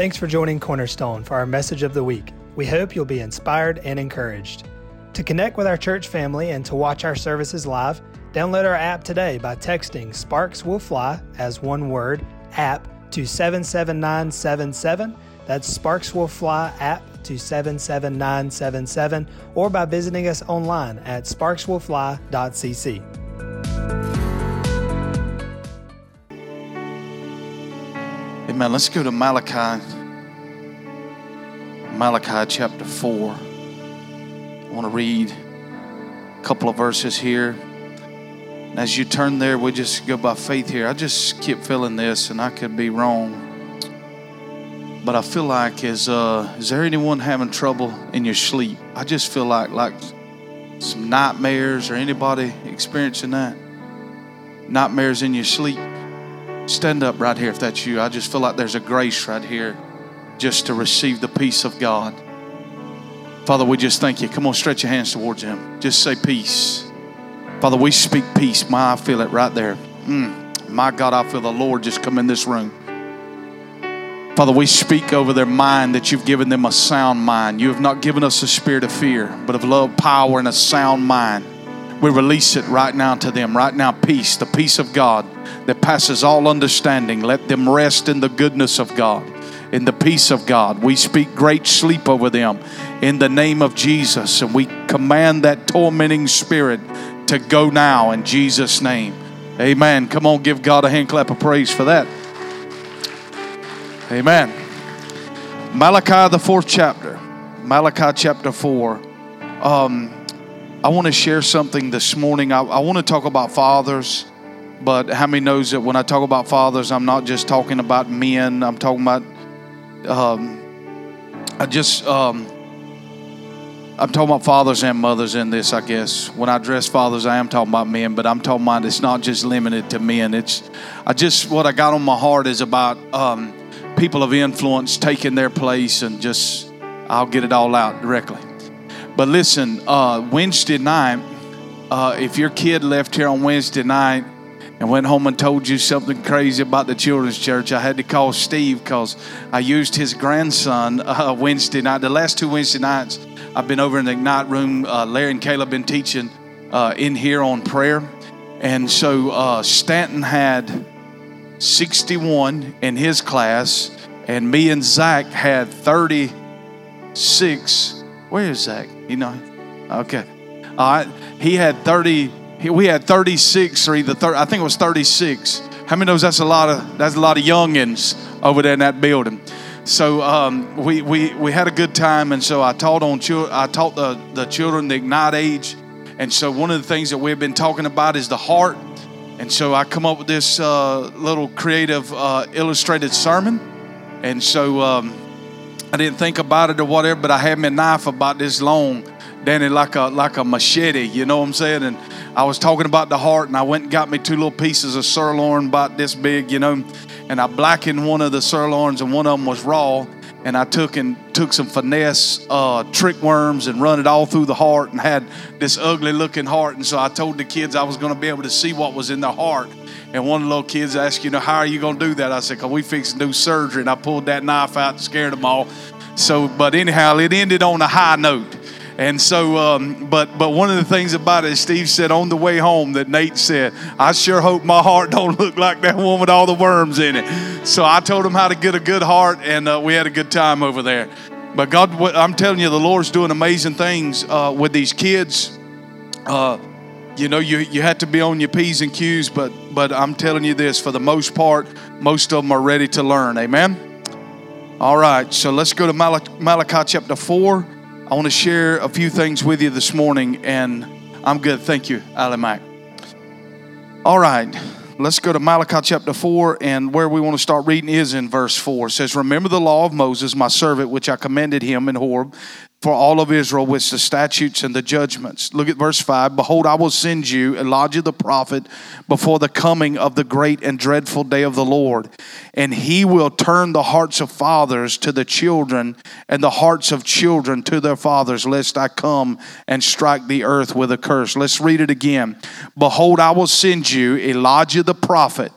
Thanks for joining Cornerstone for our message of the week. We hope you'll be inspired and encouraged. To connect with our church family and to watch our services live, download our app today by texting Sparks Will Fly as one word, app to 77977. That's Sparks Will Fly app to 77977 or by visiting us online at sparkswillfly.cc. Amen. Let's go to Malachi. Malachi chapter 4. I want to read a couple of verses here. As you turn there, we just go by faith here. I just keep feeling this, and I could be wrong. But I feel like is uh, is there anyone having trouble in your sleep? I just feel like like some nightmares or anybody experiencing that? Nightmares in your sleep? Stand up right here if that's you. I just feel like there's a grace right here just to receive the peace of God. Father, we just thank you. Come on, stretch your hands towards Him. Just say peace. Father, we speak peace. My, I feel it right there. Mm, my God, I feel the Lord just come in this room. Father, we speak over their mind that you've given them a sound mind. You have not given us a spirit of fear, but of love, power, and a sound mind. We release it right now to them. Right now, peace, the peace of God that passes all understanding. Let them rest in the goodness of God, in the peace of God. We speak great sleep over them in the name of Jesus. And we command that tormenting spirit to go now in Jesus' name. Amen. Come on, give God a hand clap of praise for that. Amen. Malachi, the fourth chapter. Malachi chapter 4. Um, I want to share something this morning. I, I want to talk about fathers, but how many knows that when I talk about fathers, I'm not just talking about men. I'm talking about, um, I just, um, I'm talking about fathers and mothers in this, I guess. When I address fathers, I am talking about men, but I'm talking about it's not just limited to men. It's, I just, what I got on my heart is about um, people of influence taking their place and just, I'll get it all out directly. But listen, uh, Wednesday night, uh, if your kid left here on Wednesday night and went home and told you something crazy about the children's church, I had to call Steve because I used his grandson uh, Wednesday night. The last two Wednesday nights, I've been over in the Ignite room. Uh, Larry and Caleb been teaching uh, in here on prayer. And so uh, Stanton had 61 in his class, and me and Zach had 36. Where is Zach? You know? Okay. All right. He had 30. We had 36 or either 30, I think it was 36. How many knows that's a lot of that's a lot of youngins over there in that building. So um, we, we we had a good time, and so I taught on I taught the the children the ignite age, and so one of the things that we've been talking about is the heart, and so I come up with this uh, little creative uh, illustrated sermon, and so um, I didn't think about it or whatever, but I had my knife about this long, Danny, like a like a machete. You know what I'm saying? And I was talking about the heart, and I went and got me two little pieces of sirloin about this big, you know, and I blackened one of the sirloins, and one of them was raw. And I took and took some finesse uh, trick worms and run it all through the heart, and had this ugly looking heart. And so I told the kids I was going to be able to see what was in the heart. And one of the little kids asked, you know, how are you going to do that? I said, because we fixed do surgery. And I pulled that knife out and scared them all. So, but anyhow, it ended on a high note. And so, um, but but one of the things about it, Steve said on the way home that Nate said, I sure hope my heart don't look like that one with all the worms in it. So I told him how to get a good heart, and uh, we had a good time over there. But God, I'm telling you, the Lord's doing amazing things uh, with these kids. Uh, you know, you you have to be on your p's and q's, but but I'm telling you this: for the most part, most of them are ready to learn. Amen. All right, so let's go to Malachi, Malachi chapter four. I want to share a few things with you this morning, and I'm good. Thank you, Ali Mac. All right, let's go to Malachi chapter 4, and where we want to start reading is in verse 4. It says, Remember the law of Moses, my servant, which I commanded him in Horeb for all of Israel with the statutes and the judgments. Look at verse 5. Behold, I will send you Elijah the prophet before the coming of the great and dreadful day of the Lord. And he will turn the hearts of fathers to the children and the hearts of children to their fathers, lest I come and strike the earth with a curse. Let's read it again. Behold, I will send you Elijah the prophet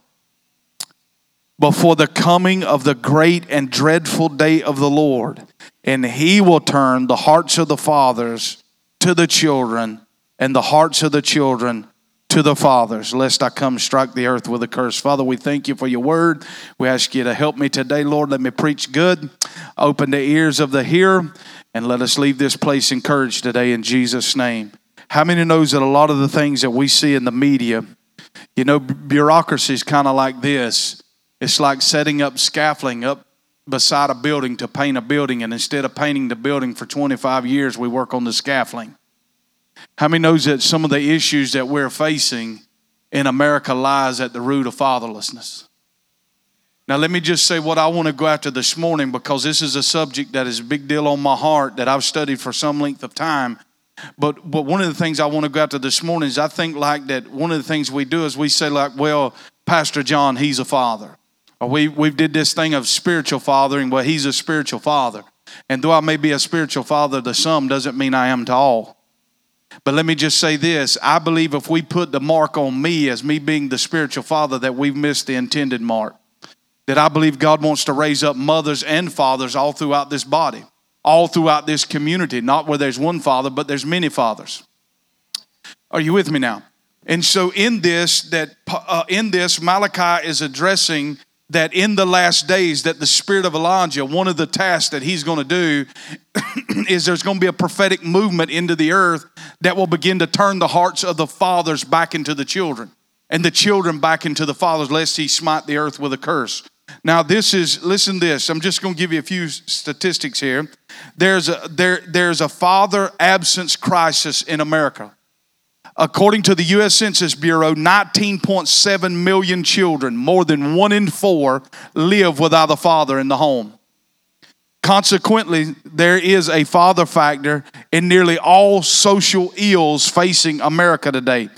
before the coming of the great and dreadful day of the Lord. And he will turn the hearts of the fathers to the children, and the hearts of the children to the fathers, lest I come strike the earth with a curse. Father, we thank you for your word. We ask you to help me today, Lord. Let me preach good. Open the ears of the hearer, and let us leave this place encouraged today in Jesus' name. How many knows that a lot of the things that we see in the media, you know, bureaucracy is kind of like this. It's like setting up scaffolding up beside a building to paint a building, and instead of painting the building for 25 years, we work on the scaffolding. How many knows that some of the issues that we're facing in America lies at the root of fatherlessness? Now, let me just say what I want to go after this morning because this is a subject that is a big deal on my heart that I've studied for some length of time. But, but one of the things I want to go after this morning is I think like that one of the things we do is we say like, well, Pastor John, he's a father. Or we, we did this thing of spiritual fathering, well, he's a spiritual father. And though I may be a spiritual father to some, doesn't mean I am to all. But let me just say this I believe if we put the mark on me as me being the spiritual father, that we've missed the intended mark. That I believe God wants to raise up mothers and fathers all throughout this body, all throughout this community, not where there's one father, but there's many fathers. Are you with me now? And so in this, that uh, in this, Malachi is addressing that in the last days that the spirit of elijah one of the tasks that he's going to do is there's going to be a prophetic movement into the earth that will begin to turn the hearts of the fathers back into the children and the children back into the fathers lest he smite the earth with a curse. Now this is listen this i'm just going to give you a few statistics here. There's a there there's a father absence crisis in america According to the U.S. Census Bureau, 19.7 million children, more than one in four, live without a father in the home. Consequently, there is a father factor in nearly all social ills facing America today.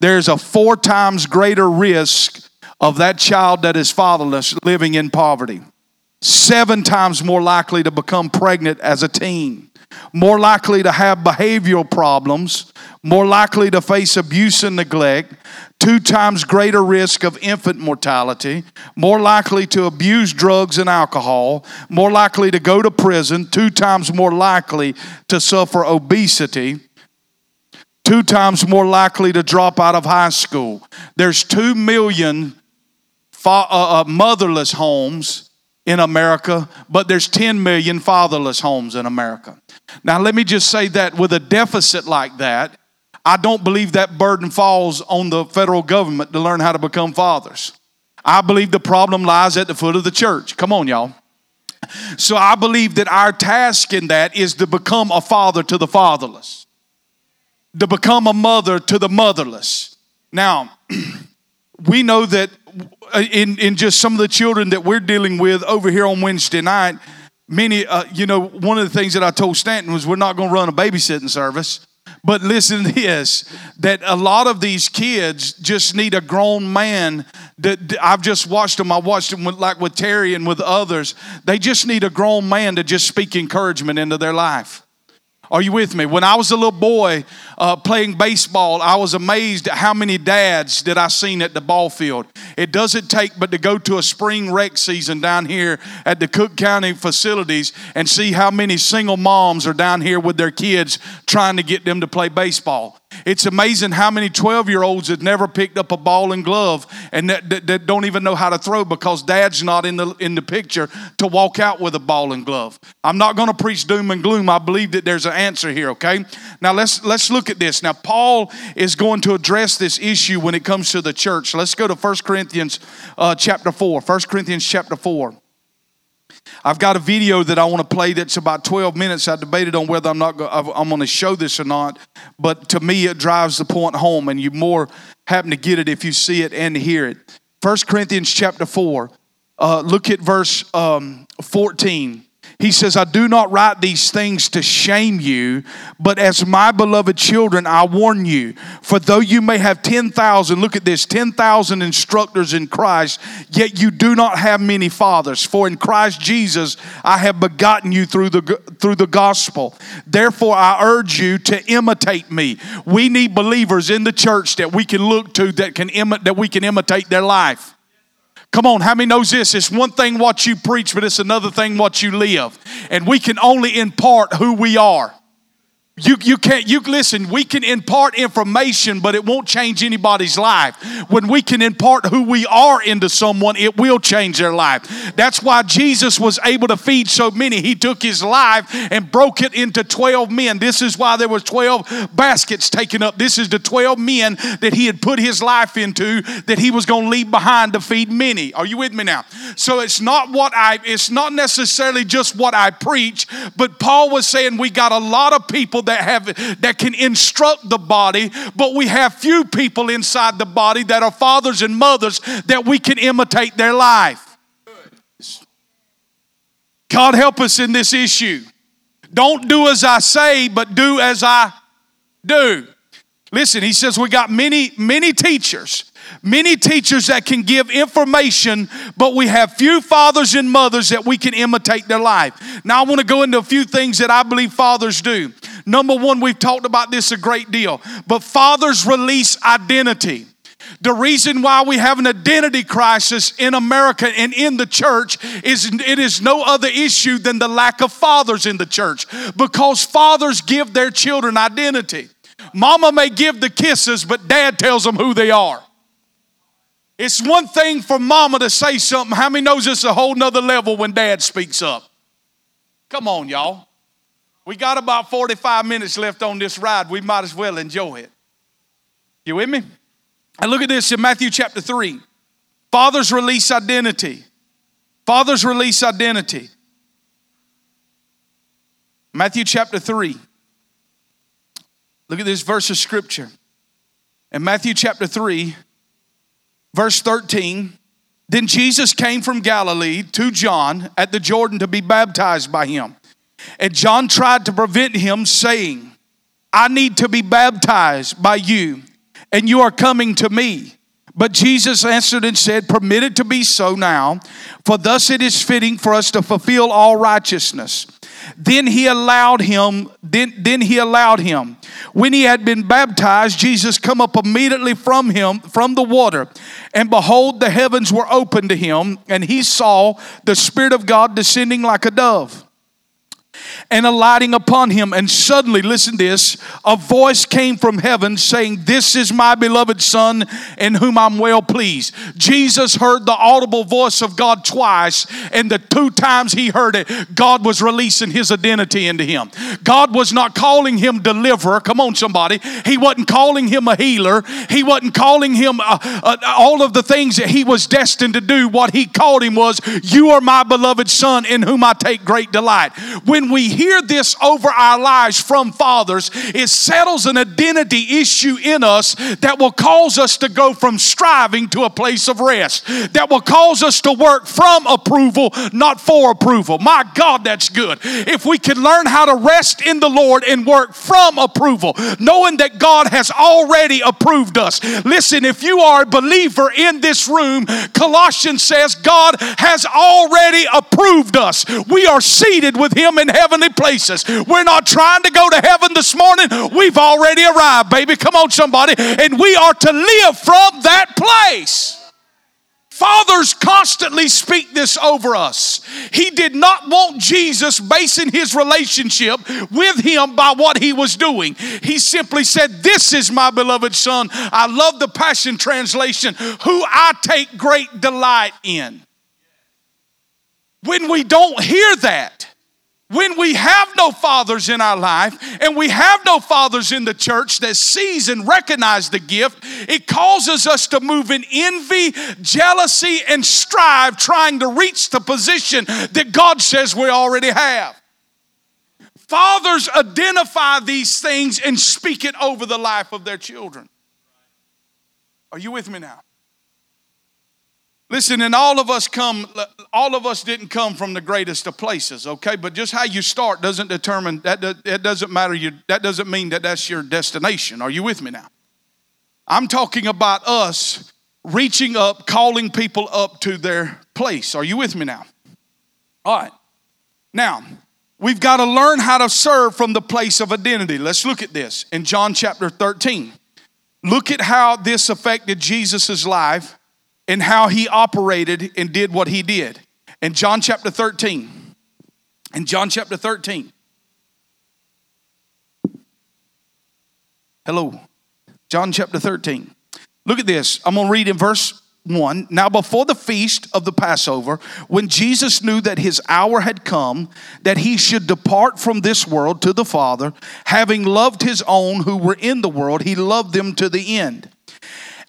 There's a four times greater risk of that child that is fatherless living in poverty, seven times more likely to become pregnant as a teen more likely to have behavioral problems, more likely to face abuse and neglect, two times greater risk of infant mortality, more likely to abuse drugs and alcohol, more likely to go to prison, two times more likely to suffer obesity, two times more likely to drop out of high school. There's two million fa- uh, uh, motherless homes in America, but there's 10 million fatherless homes in America. Now, let me just say that with a deficit like that, I don't believe that burden falls on the federal government to learn how to become fathers. I believe the problem lies at the foot of the church. Come on, y'all. So I believe that our task in that is to become a father to the fatherless, to become a mother to the motherless. Now, we know that uh, in, in just some of the children that we're dealing with over here on Wednesday night, many, uh, you know, one of the things that I told Stanton was we're not going to run a babysitting service. But listen to this that a lot of these kids just need a grown man. That I've just watched them. I watched them with, like with Terry and with others. They just need a grown man to just speak encouragement into their life. Are you with me? When I was a little boy uh, playing baseball, I was amazed at how many dads did I seen at the ball field. It doesn't take but to go to a spring rec season down here at the Cook County facilities and see how many single moms are down here with their kids trying to get them to play baseball. It's amazing how many 12 year olds have never picked up a ball and glove and that, that, that, don't even know how to throw because dad's not in the, in the picture to walk out with a ball and glove. I'm not going to preach doom and gloom. I believe that there's an answer here, okay? Now let's, let's look at this. Now, Paul is going to address this issue when it comes to the church. Let's go to 1 Corinthians uh, chapter 4. 1 Corinthians chapter 4. I've got a video that I want to play that's about 12 minutes. I debated on whether I'm not go, I'm going to show this or not, but to me it drives the point home, and you more happen to get it if you see it and hear it. 1 Corinthians chapter 4, uh, look at verse um, 14. He says, I do not write these things to shame you, but as my beloved children, I warn you. For though you may have 10,000, look at this 10,000 instructors in Christ, yet you do not have many fathers. For in Christ Jesus, I have begotten you through the, through the gospel. Therefore, I urge you to imitate me. We need believers in the church that we can look to that, can imi- that we can imitate their life. Come on, how many knows this? It's one thing what you preach, but it's another thing what you live. And we can only impart who we are. You, you can't, you listen, we can impart information, but it won't change anybody's life. When we can impart who we are into someone, it will change their life. That's why Jesus was able to feed so many. He took his life and broke it into 12 men. This is why there was 12 baskets taken up. This is the 12 men that he had put his life into that he was going to leave behind to feed many. Are you with me now? So it's not what I, it's not necessarily just what I preach, but Paul was saying we got a lot of people that have that can instruct the body, but we have few people inside the body that are fathers and mothers that we can imitate their life. God help us in this issue. Don't do as I say, but do as I do. Listen, he says we got many, many teachers many teachers that can give information, but we have few fathers and mothers that we can imitate their life. Now, I want to go into a few things that I believe fathers do. Number one, we've talked about this a great deal, but fathers release identity. The reason why we have an identity crisis in America and in the church is it is no other issue than the lack of fathers in the church because fathers give their children identity. Mama may give the kisses, but dad tells them who they are. It's one thing for mama to say something. How many knows it's a whole nother level when dad speaks up? Come on, y'all. We got about 45 minutes left on this ride. We might as well enjoy it. You with me? And look at this in Matthew chapter 3. Fathers release identity. Fathers release identity. Matthew chapter 3. Look at this verse of scripture. In Matthew chapter 3, verse 13. Then Jesus came from Galilee to John at the Jordan to be baptized by him. And John tried to prevent him, saying, I need to be baptized by you, and you are coming to me. But Jesus answered and said, Permit it to be so now, for thus it is fitting for us to fulfill all righteousness. Then he allowed him, then, then he allowed him. When he had been baptized, Jesus come up immediately from him, from the water. And behold, the heavens were opened to him, and he saw the Spirit of God descending like a dove and alighting upon him. And suddenly, listen this, a voice came from heaven saying, This is my beloved Son in whom I'm well pleased. Jesus heard the audible voice of God twice, and the two times he heard it, God was releasing his identity into him. God was not calling him deliverer. Come on, somebody. He wasn't calling him a healer. He wasn't calling him uh, uh, all of the things that he was destined to do. What he called him was, You are my beloved Son in whom I take great delight. When we hear this over our lives from fathers, it settles an identity issue in us that will cause us to go from striving to a place of rest, that will cause us to work from approval, not for approval. My God, that's good. If we can learn how to rest in the Lord and work from approval, knowing that God has already approved us. Listen, if you are a believer in this room, Colossians says God has already approved us. We are seated with Him in heavenly places. We're not trying to go to heaven this morning. We've already arrived, baby. Come on, somebody. And we are to live from that place. Fathers constantly speak this over us. He did not want Jesus basing his relationship with him by what he was doing. He simply said, This is my beloved son. I love the Passion Translation, who I take great delight in. When we don't hear that, when we have no fathers in our life and we have no fathers in the church that sees and recognize the gift, it causes us to move in envy, jealousy, and strive trying to reach the position that God says we already have. Fathers identify these things and speak it over the life of their children. Are you with me now? Listen, and all of us come, all of us didn't come from the greatest of places, okay? But just how you start doesn't determine, that, that doesn't matter, you, that doesn't mean that that's your destination. Are you with me now? I'm talking about us reaching up, calling people up to their place. Are you with me now? All right. Now, we've got to learn how to serve from the place of identity. Let's look at this in John chapter 13. Look at how this affected Jesus' life in how he operated and did what he did. In John chapter 13, in John chapter 13, hello, John chapter 13. Look at this. I'm going to read in verse 1 Now, before the feast of the Passover, when Jesus knew that his hour had come, that he should depart from this world to the Father, having loved his own who were in the world, he loved them to the end.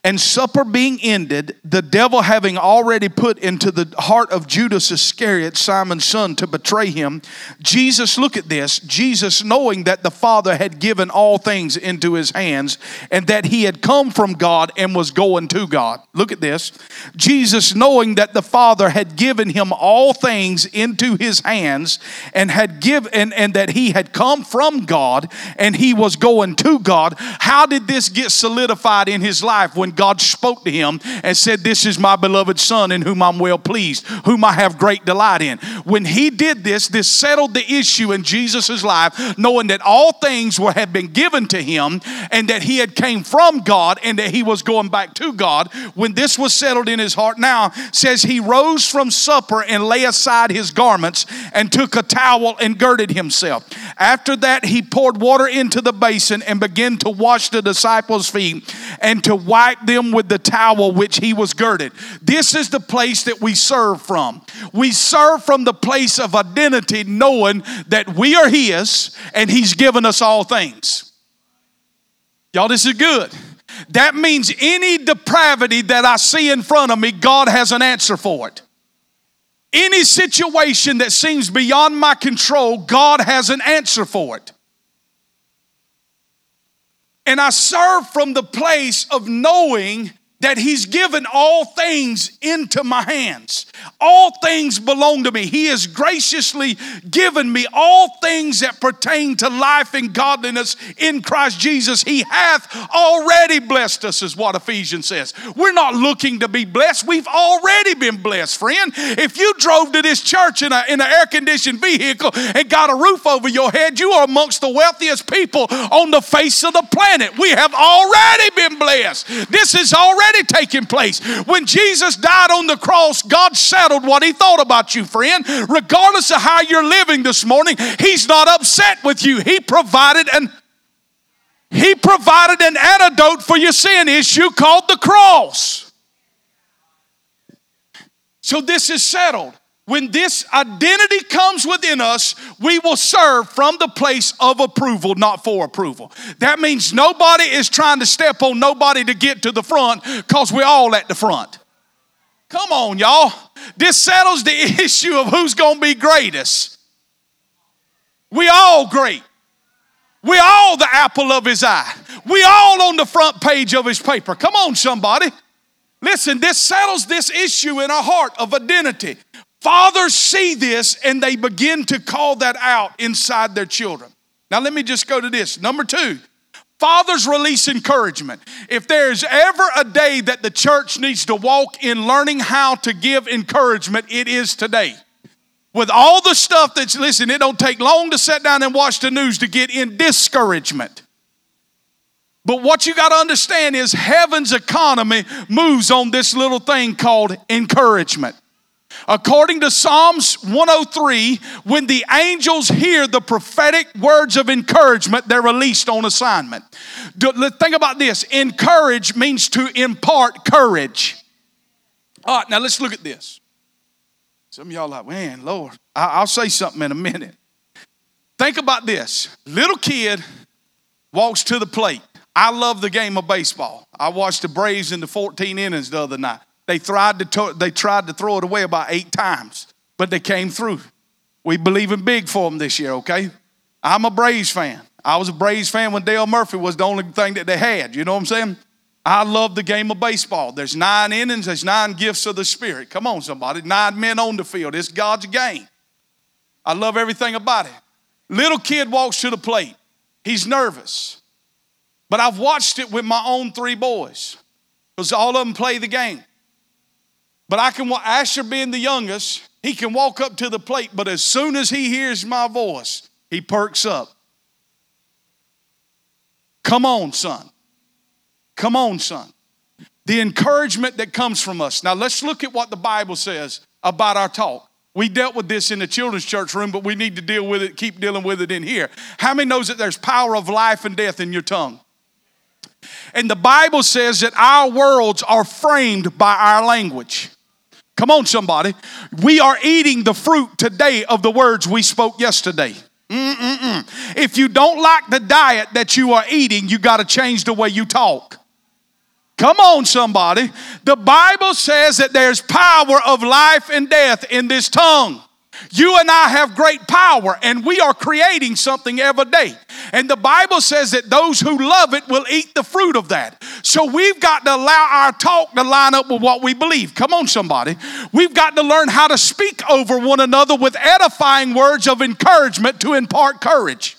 And supper being ended, the devil having already put into the heart of Judas Iscariot, Simon's son, to betray him, Jesus, look at this, Jesus, knowing that the Father had given all things into his hands and that he had come from God and was going to God. Look at this. Jesus, knowing that the Father had given him all things into his hands and had given and, and that he had come from God and he was going to God, how did this get solidified in his life when God spoke to him and said, This is my beloved Son in whom I'm well pleased, whom I have great delight in. When he did this, this settled the issue in Jesus' life, knowing that all things were had been given to him and that he had came from God and that he was going back to God. When this was settled in his heart now, says he rose from supper and lay aside his garments and took a towel and girded himself. After that, he poured water into the basin and began to wash the disciples' feet and to wipe them with the towel which he was girded. This is the place that we serve from. We serve from the place of identity, knowing that we are his and he's given us all things. Y'all, this is good. That means any depravity that I see in front of me, God has an answer for it. Any situation that seems beyond my control, God has an answer for it. And I serve from the place of knowing that He's given all things into my hands. All things belong to me. He has graciously given me all things that pertain to life and godliness in Christ Jesus. He hath already blessed us, is what Ephesians says. We're not looking to be blessed. We've already been blessed, friend. If you drove to this church in, in an air conditioned vehicle and got a roof over your head, you are amongst the wealthiest people on the face of the planet. We have already been blessed. This is already taking place. When Jesus died on the cross, God settled what He thought about you, friend. Regardless of how you're living this morning, He's not upset with you. He provided an he provided an antidote for your sin issue called the cross. So this is settled. When this identity comes within us, we will serve from the place of approval, not for approval. That means nobody is trying to step on nobody to get to the front because we're all at the front. Come on, y'all. This settles the issue of who's going to be greatest. We all great. We all the apple of his eye. We all on the front page of his paper. Come on, somebody. Listen, this settles this issue in our heart of identity. Fathers see this and they begin to call that out inside their children. Now, let me just go to this. Number two, Fathers release encouragement. If there's ever a day that the church needs to walk in learning how to give encouragement, it is today. With all the stuff that's, listen, it don't take long to sit down and watch the news to get in discouragement. But what you got to understand is heaven's economy moves on this little thing called encouragement. According to Psalms 103, when the angels hear the prophetic words of encouragement, they're released on assignment. Think about this encourage means to impart courage. All right, now let's look at this. Some y'all like, man, Lord, I'll say something in a minute. Think about this little kid walks to the plate. I love the game of baseball. I watched the Braves in the 14 innings the other night. They tried to, to, they tried to throw it away about eight times, but they came through. We believe in big for them this year, okay? I'm a Braves fan. I was a Braves fan when Dale Murphy was the only thing that they had. You know what I'm saying? I love the game of baseball. There's nine innings, there's nine gifts of the Spirit. Come on, somebody. Nine men on the field. It's God's game. I love everything about it. Little kid walks to the plate. He's nervous. But I've watched it with my own three boys because all of them play the game. But I can, Asher being the youngest, he can walk up to the plate, but as soon as he hears my voice, he perks up. Come on, son. Come on, son. the encouragement that comes from us. Now, let's look at what the Bible says about our talk. We dealt with this in the children's church room, but we need to deal with it, keep dealing with it in here. How many knows that there's power of life and death in your tongue? And the Bible says that our worlds are framed by our language. Come on, somebody. We are eating the fruit today of the words we spoke yesterday. Mm-mm-mm. If you don't like the diet that you are eating, you got to change the way you talk. Come on, somebody. The Bible says that there's power of life and death in this tongue. You and I have great power, and we are creating something every day. And the Bible says that those who love it will eat the fruit of that. So we've got to allow our talk to line up with what we believe. Come on, somebody. We've got to learn how to speak over one another with edifying words of encouragement to impart courage.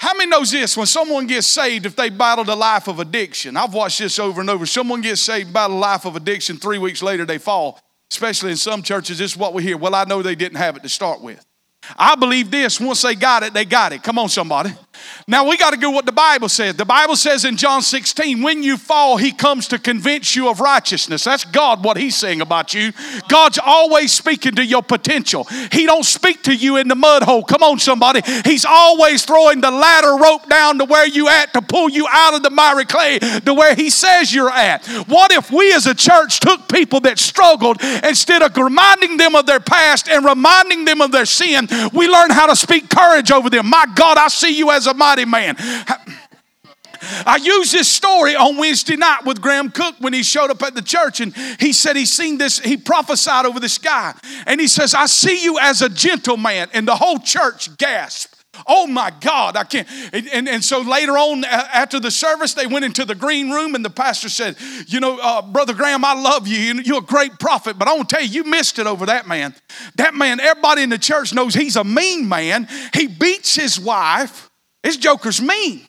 How many knows this? When someone gets saved, if they battled a life of addiction, I've watched this over and over. Someone gets saved, battle a life of addiction, three weeks later they fall. Especially in some churches, this is what we hear. Well, I know they didn't have it to start with. I believe this once they got it, they got it. Come on, somebody. Now we got to do what the Bible says. The Bible says in John 16, when you fall, he comes to convince you of righteousness. That's God what he's saying about you. God's always speaking to your potential. He don't speak to you in the mud hole. Come on somebody. He's always throwing the ladder rope down to where you at to pull you out of the miry clay to where he says you're at. What if we as a church took people that struggled instead of reminding them of their past and reminding them of their sin, we learn how to speak courage over them. My God, I see you as a mighty man. I used this story on Wednesday night with Graham Cooke when he showed up at the church and he said he seen this, he prophesied over this guy. And he says, I see you as a gentleman. And the whole church gasped. Oh my God, I can't. And, and, and, so later on, after the service, they went into the green room, and the pastor said, You know, uh, Brother Graham, I love you. You're a great prophet, but I want to tell you, you missed it over that man. That man, everybody in the church knows he's a mean man. He beats his wife. This joker's mean.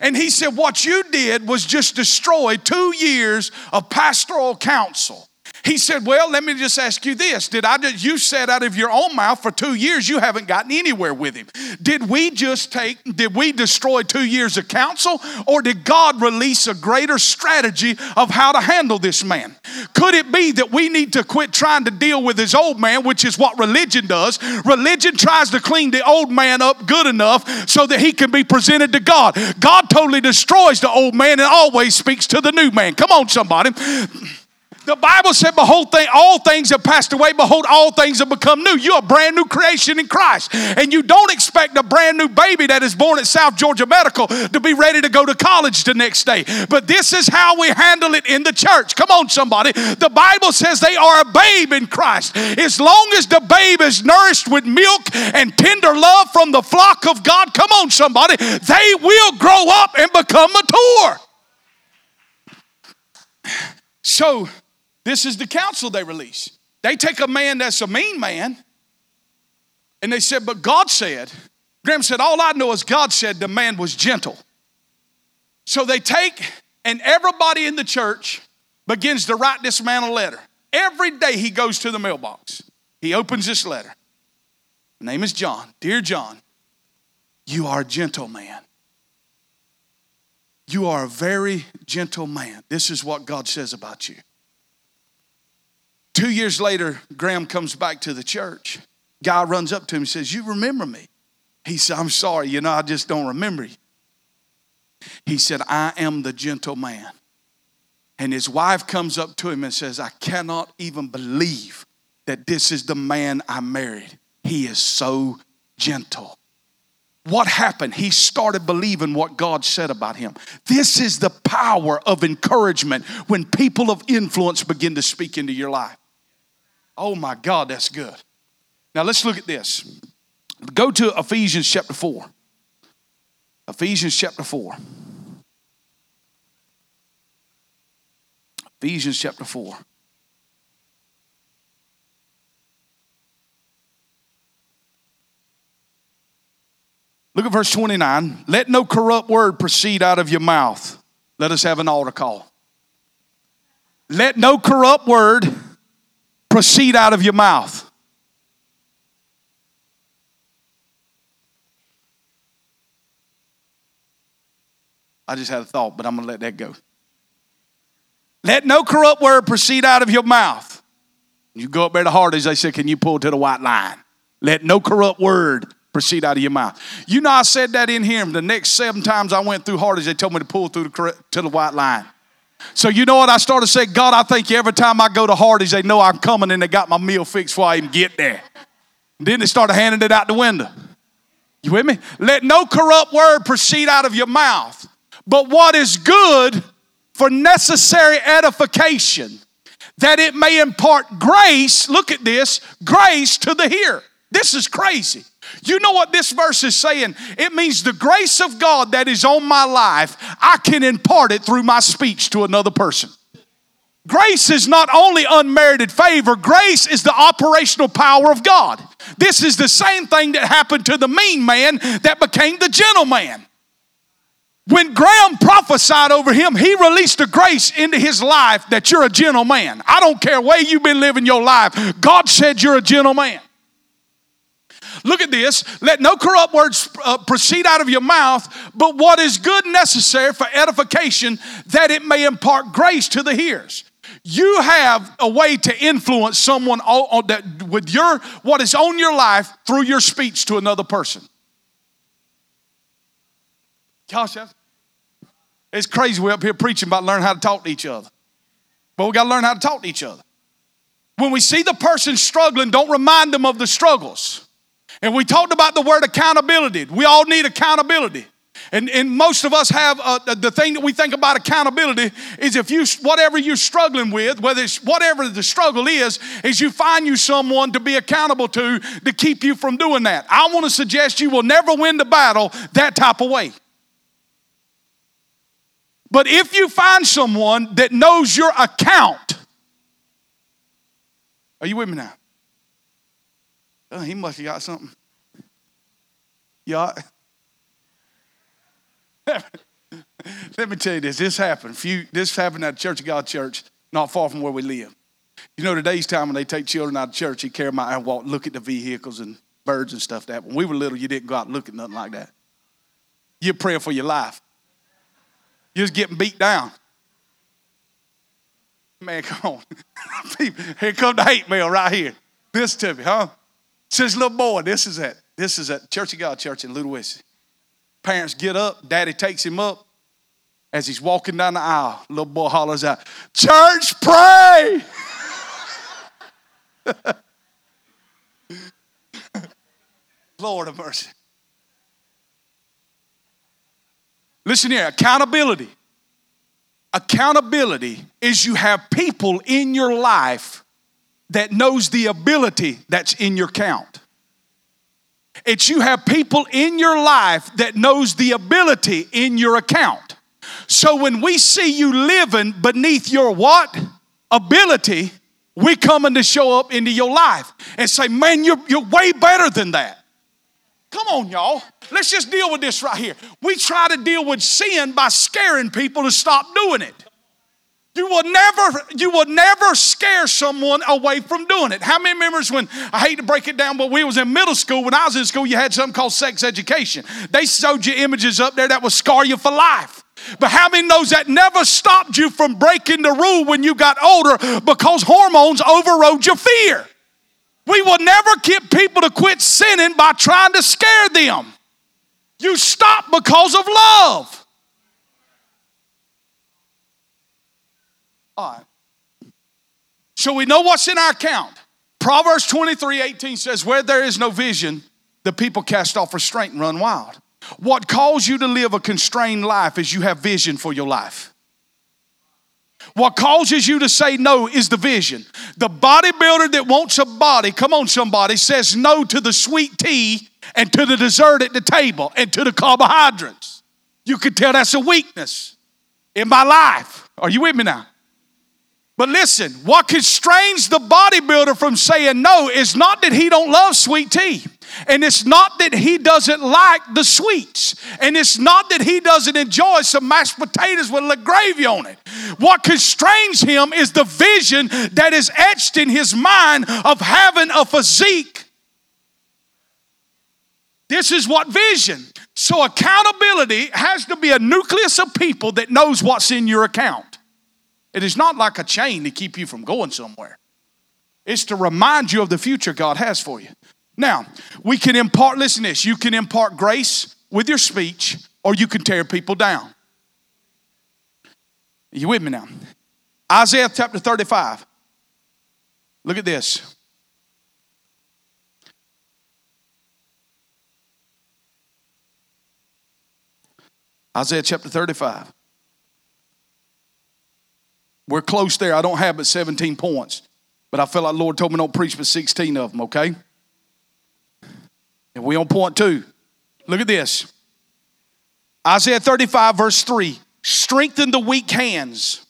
And he said, What you did was just destroy two years of pastoral counsel. He said, Well, let me just ask you this. Did I just, you said out of your own mouth for two years you haven't gotten anywhere with him? Did we just take, did we destroy two years of counsel, or did God release a greater strategy of how to handle this man? Could it be that we need to quit trying to deal with his old man, which is what religion does? Religion tries to clean the old man up good enough so that he can be presented to God. God totally destroys the old man and always speaks to the new man. Come on, somebody. The Bible said, Behold, thing, all things have passed away. Behold, all things have become new. You're a brand new creation in Christ. And you don't expect a brand new baby that is born at South Georgia Medical to be ready to go to college the next day. But this is how we handle it in the church. Come on, somebody. The Bible says they are a babe in Christ. As long as the babe is nourished with milk and tender love from the flock of God, come on, somebody, they will grow up and become mature. So, this is the counsel they release. They take a man that's a mean man and they said, But God said, Graham said, All I know is God said the man was gentle. So they take, and everybody in the church begins to write this man a letter. Every day he goes to the mailbox. He opens this letter. The name is John. Dear John, you are a gentle man. You are a very gentle man. This is what God says about you. Two years later, Graham comes back to the church. Guy runs up to him and says, You remember me? He said, I'm sorry, you know, I just don't remember you. He said, I am the gentle man. And his wife comes up to him and says, I cannot even believe that this is the man I married. He is so gentle. What happened? He started believing what God said about him. This is the power of encouragement when people of influence begin to speak into your life. Oh my God, that's good. Now let's look at this. Go to Ephesians chapter 4. Ephesians chapter 4. Ephesians chapter 4. Look at verse 29. Let no corrupt word proceed out of your mouth. Let us have an altar call. Let no corrupt word proceed out of your mouth. I just had a thought, but I'm going to let that go. Let no corrupt word proceed out of your mouth. You go up there to Hardee's, they say, Can you pull to the white line? Let no corrupt word proceed out of your mouth. You know, I said that in here. The next seven times I went through Hardee's, they told me to pull through the, to the white line. So you know what? I started saying, God, I thank you every time I go to Hardee's, they know I'm coming and they got my meal fixed before I even get there. And then they started handing it out the window. You with me? Let no corrupt word proceed out of your mouth, but what is good for necessary edification, that it may impart grace, look at this, grace to the hearer. This is crazy. You know what this verse is saying? It means the grace of God that is on my life, I can impart it through my speech to another person. Grace is not only unmerited favor, grace is the operational power of God. This is the same thing that happened to the mean man that became the gentleman. When Graham prophesied over him, he released a grace into his life that you're a gentleman. I don't care where you've been living your life, God said you're a gentleman. Look at this. Let no corrupt words uh, proceed out of your mouth, but what is good and necessary for edification, that it may impart grace to the hearers. You have a way to influence someone that, with your what is on your life through your speech to another person. Gosh, it's crazy. We're up here preaching about learning how to talk to each other. But we got to learn how to talk to each other. When we see the person struggling, don't remind them of the struggles. And we talked about the word accountability. We all need accountability. And, and most of us have uh, the thing that we think about accountability is if you, whatever you're struggling with, whether it's whatever the struggle is, is you find you someone to be accountable to to keep you from doing that. I want to suggest you will never win the battle that type of way. But if you find someone that knows your account, are you with me now? Oh, he must have got something. Yeah. Let me tell you this. This happened. Few, this happened at Church of God Church, not far from where we live. You know, today's time when they take children out of church, you carry them out and walk, look at the vehicles and birds and stuff. That when we were little, you didn't go out and look at nothing like that. You're praying for your life. You're just getting beat down. Man, come on. here come the hate mail right here. This to me, huh? Says little boy, this is at this is at Church of God Church in Ludowici. Parents get up, daddy takes him up. As he's walking down the aisle, little boy hollers out, Church, pray! Lord of mercy. Listen here accountability. Accountability is you have people in your life that knows the ability that's in your count. It's you have people in your life that knows the ability in your account. So when we see you living beneath your what? Ability, we coming to show up into your life and say, man, you're, you're way better than that. Come on, y'all. Let's just deal with this right here. We try to deal with sin by scaring people to stop doing it. You will never, you will never scare someone away from doing it. How many members when I hate to break it down, but we was in middle school, when I was in school, you had something called sex education. They showed you images up there that would scar you for life. But how many knows that never stopped you from breaking the rule when you got older because hormones overrode your fear? We will never get people to quit sinning by trying to scare them. You stop because of love. All right. So we know what's in our account. Proverbs 23 18 says, Where there is no vision, the people cast off restraint and run wild. What calls you to live a constrained life is you have vision for your life. What causes you to say no is the vision. The bodybuilder that wants a body, come on, somebody, says no to the sweet tea and to the dessert at the table and to the carbohydrates. You can tell that's a weakness in my life. Are you with me now? But listen, what constrains the bodybuilder from saying no is not that he don't love sweet tea. And it's not that he doesn't like the sweets. And it's not that he doesn't enjoy some mashed potatoes with a gravy on it. What constrains him is the vision that is etched in his mind of having a physique. This is what vision. So accountability has to be a nucleus of people that knows what's in your account. It is not like a chain to keep you from going somewhere. It's to remind you of the future God has for you. Now, we can impart, listen to this, you can impart grace with your speech or you can tear people down. Are you with me now? Isaiah chapter 35. Look at this. Isaiah chapter 35. We're close there. I don't have but 17 points, but I feel like Lord told me don't preach but 16 of them, okay? And we on point two. Look at this. Isaiah 35, verse 3 Strengthen the weak hands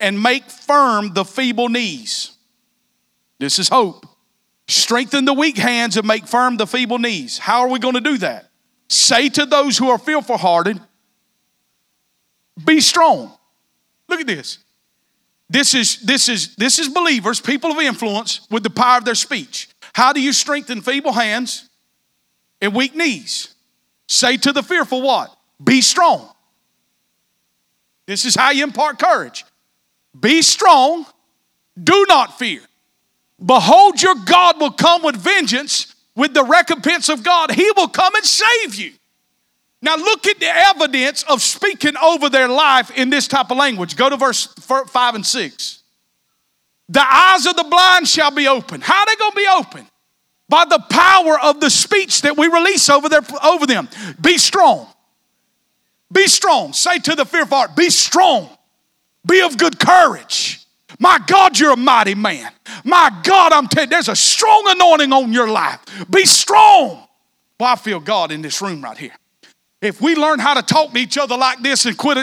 and make firm the feeble knees. This is hope. Strengthen the weak hands and make firm the feeble knees. How are we going to do that? Say to those who are fearful hearted, be strong. Look at this. This is this is this is believers, people of influence with the power of their speech. How do you strengthen feeble hands and weak knees? Say to the fearful what? Be strong. This is how you impart courage. Be strong, do not fear. Behold, your God will come with vengeance, with the recompense of God. He will come and save you. Now, look at the evidence of speaking over their life in this type of language. Go to verse 5 and 6. The eyes of the blind shall be open. How are they going to be open? By the power of the speech that we release over, their, over them. Be strong. Be strong. Say to the fearful heart, be strong. Be of good courage. My God, you're a mighty man. My God, I'm telling there's a strong anointing on your life. Be strong. Well, I feel God in this room right here. If we learn how to talk to each other like this and quit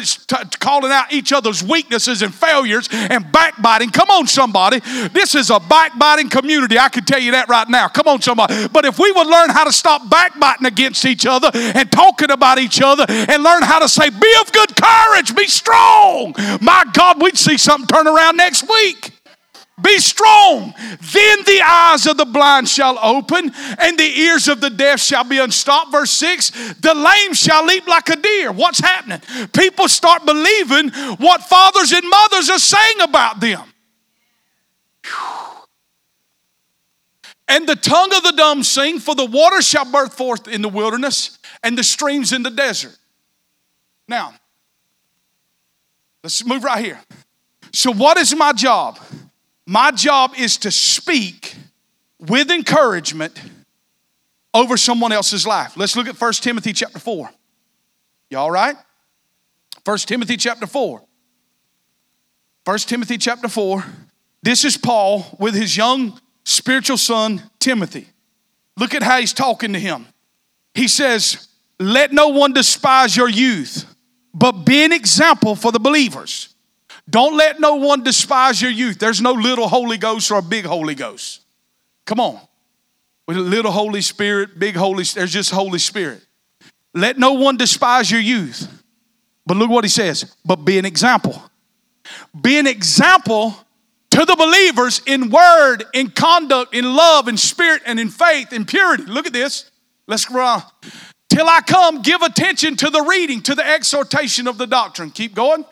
calling out each other's weaknesses and failures and backbiting, come on, somebody. This is a backbiting community. I can tell you that right now. Come on, somebody. But if we would learn how to stop backbiting against each other and talking about each other and learn how to say, be of good courage, be strong, my God, we'd see something turn around next week. Be strong. Then the eyes of the blind shall open, and the ears of the deaf shall be unstopped. Verse 6 The lame shall leap like a deer. What's happening? People start believing what fathers and mothers are saying about them. And the tongue of the dumb sing, for the water shall burst forth in the wilderness, and the streams in the desert. Now, let's move right here. So, what is my job? My job is to speak with encouragement over someone else's life. Let's look at 1 Timothy chapter 4. You all right? 1 Timothy chapter 4. 1 Timothy chapter 4. This is Paul with his young spiritual son, Timothy. Look at how he's talking to him. He says, Let no one despise your youth, but be an example for the believers. Don't let no one despise your youth. There's no little Holy Ghost or a big Holy Ghost. Come on. With a little Holy Spirit, big Holy, there's just Holy Spirit. Let no one despise your youth. But look what he says, but be an example. Be an example to the believers in word, in conduct, in love, in spirit, and in faith, in purity. Look at this. Let's go on. Till I come, give attention to the reading, to the exhortation of the doctrine. Keep going.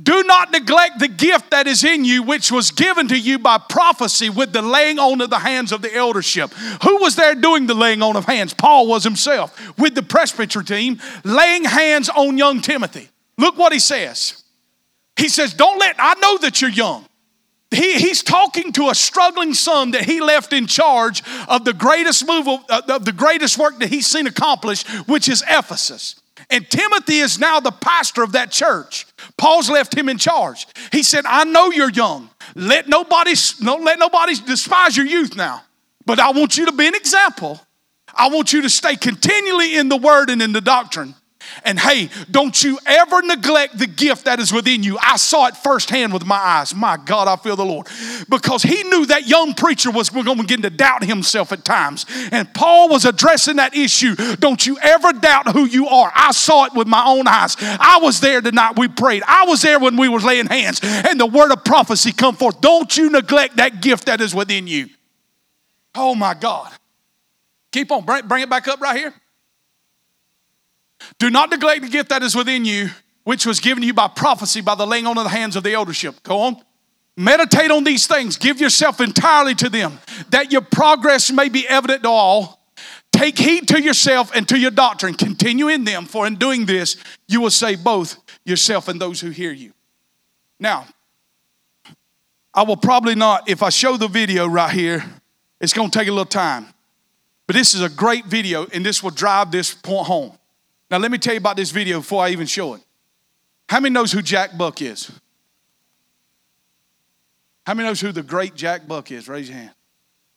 Do not neglect the gift that is in you, which was given to you by prophecy with the laying on of the hands of the eldership. Who was there doing the laying on of hands? Paul was himself with the presbytery team, laying hands on young Timothy. Look what he says. He says, Don't let, I know that you're young. He, he's talking to a struggling son that he left in charge of the greatest move of, of the greatest work that he's seen accomplished, which is Ephesus. And Timothy is now the pastor of that church. Paul's left him in charge. He said, I know you're young. Let nobody, no, let nobody despise your youth now. But I want you to be an example. I want you to stay continually in the word and in the doctrine. And hey, don't you ever neglect the gift that is within you. I saw it firsthand with my eyes. My God, I feel the Lord. Because he knew that young preacher was going to begin to doubt himself at times. And Paul was addressing that issue. Don't you ever doubt who you are. I saw it with my own eyes. I was there the night we prayed. I was there when we were laying hands and the word of prophecy come forth. Don't you neglect that gift that is within you. Oh my God. Keep on. Bring, bring it back up right here. Do not neglect the gift that is within you, which was given you by prophecy by the laying on of the hands of the eldership. Go on. Meditate on these things, give yourself entirely to them, that your progress may be evident to all. Take heed to yourself and to your doctrine. Continue in them, for in doing this, you will save both yourself and those who hear you. Now, I will probably not, if I show the video right here, it's going to take a little time. But this is a great video, and this will drive this point home. Now, let me tell you about this video before I even show it. How many knows who Jack Buck is? How many knows who the great Jack Buck is? Raise your hand.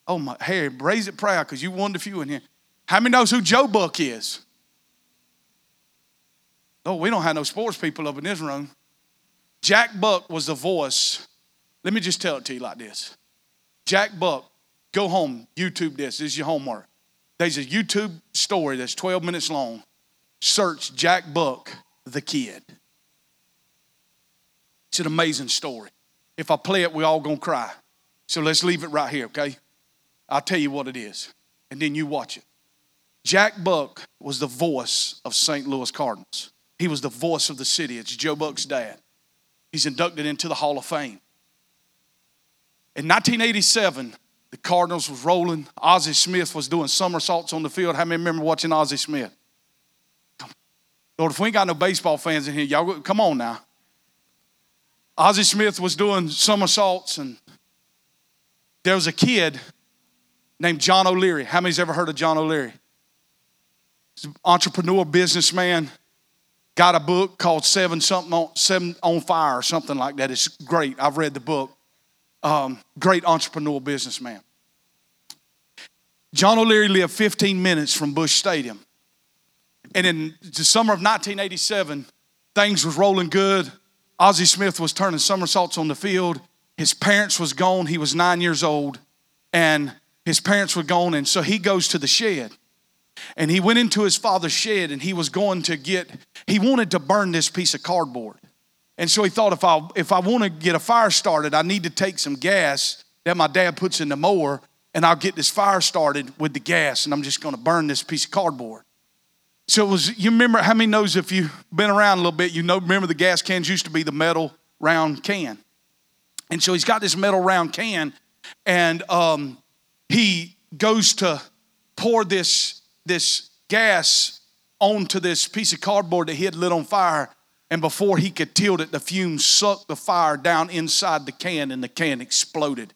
Oh my, Harry, raise it proud because you won a few in here. How many knows who Joe Buck is? Oh, we don't have no sports people up in this room. Jack Buck was the voice. Let me just tell it to you like this. Jack Buck, go home, YouTube this. This is your homework. There's a YouTube story that's 12 minutes long. Search Jack Buck, the kid. It's an amazing story. If I play it, we all gonna cry. So let's leave it right here, okay? I'll tell you what it is, and then you watch it. Jack Buck was the voice of St. Louis Cardinals. He was the voice of the city. It's Joe Buck's dad. He's inducted into the Hall of Fame. In 1987, the Cardinals was rolling. Ozzie Smith was doing somersaults on the field. How many remember watching Ozzie Smith? Lord, if we ain't got no baseball fans in here, y'all come on now. Ozzie Smith was doing somersaults, and there was a kid named John O'Leary. How many's ever heard of John O'Leary? entrepreneur, businessman, got a book called Seven Something on, Seven on Fire or something like that. It's great. I've read the book. Um, great entrepreneur, businessman. John O'Leary lived 15 minutes from Busch Stadium. And in the summer of 1987, things was rolling good. Ozzie Smith was turning somersaults on the field. His parents was gone. He was nine years old. And his parents were gone. And so he goes to the shed and he went into his father's shed and he was going to get he wanted to burn this piece of cardboard and so he thought if i if i want to get a fire started i need to take some gas that my dad puts in the mower and i'll get this fire started with the gas and i'm just going to burn this piece of cardboard so it was you remember how many knows if you've been around a little bit you know remember the gas cans used to be the metal round can and so he's got this metal round can and um, he goes to pour this this gas onto this piece of cardboard that he had lit on fire. And before he could tilt it, the fumes sucked the fire down inside the can and the can exploded.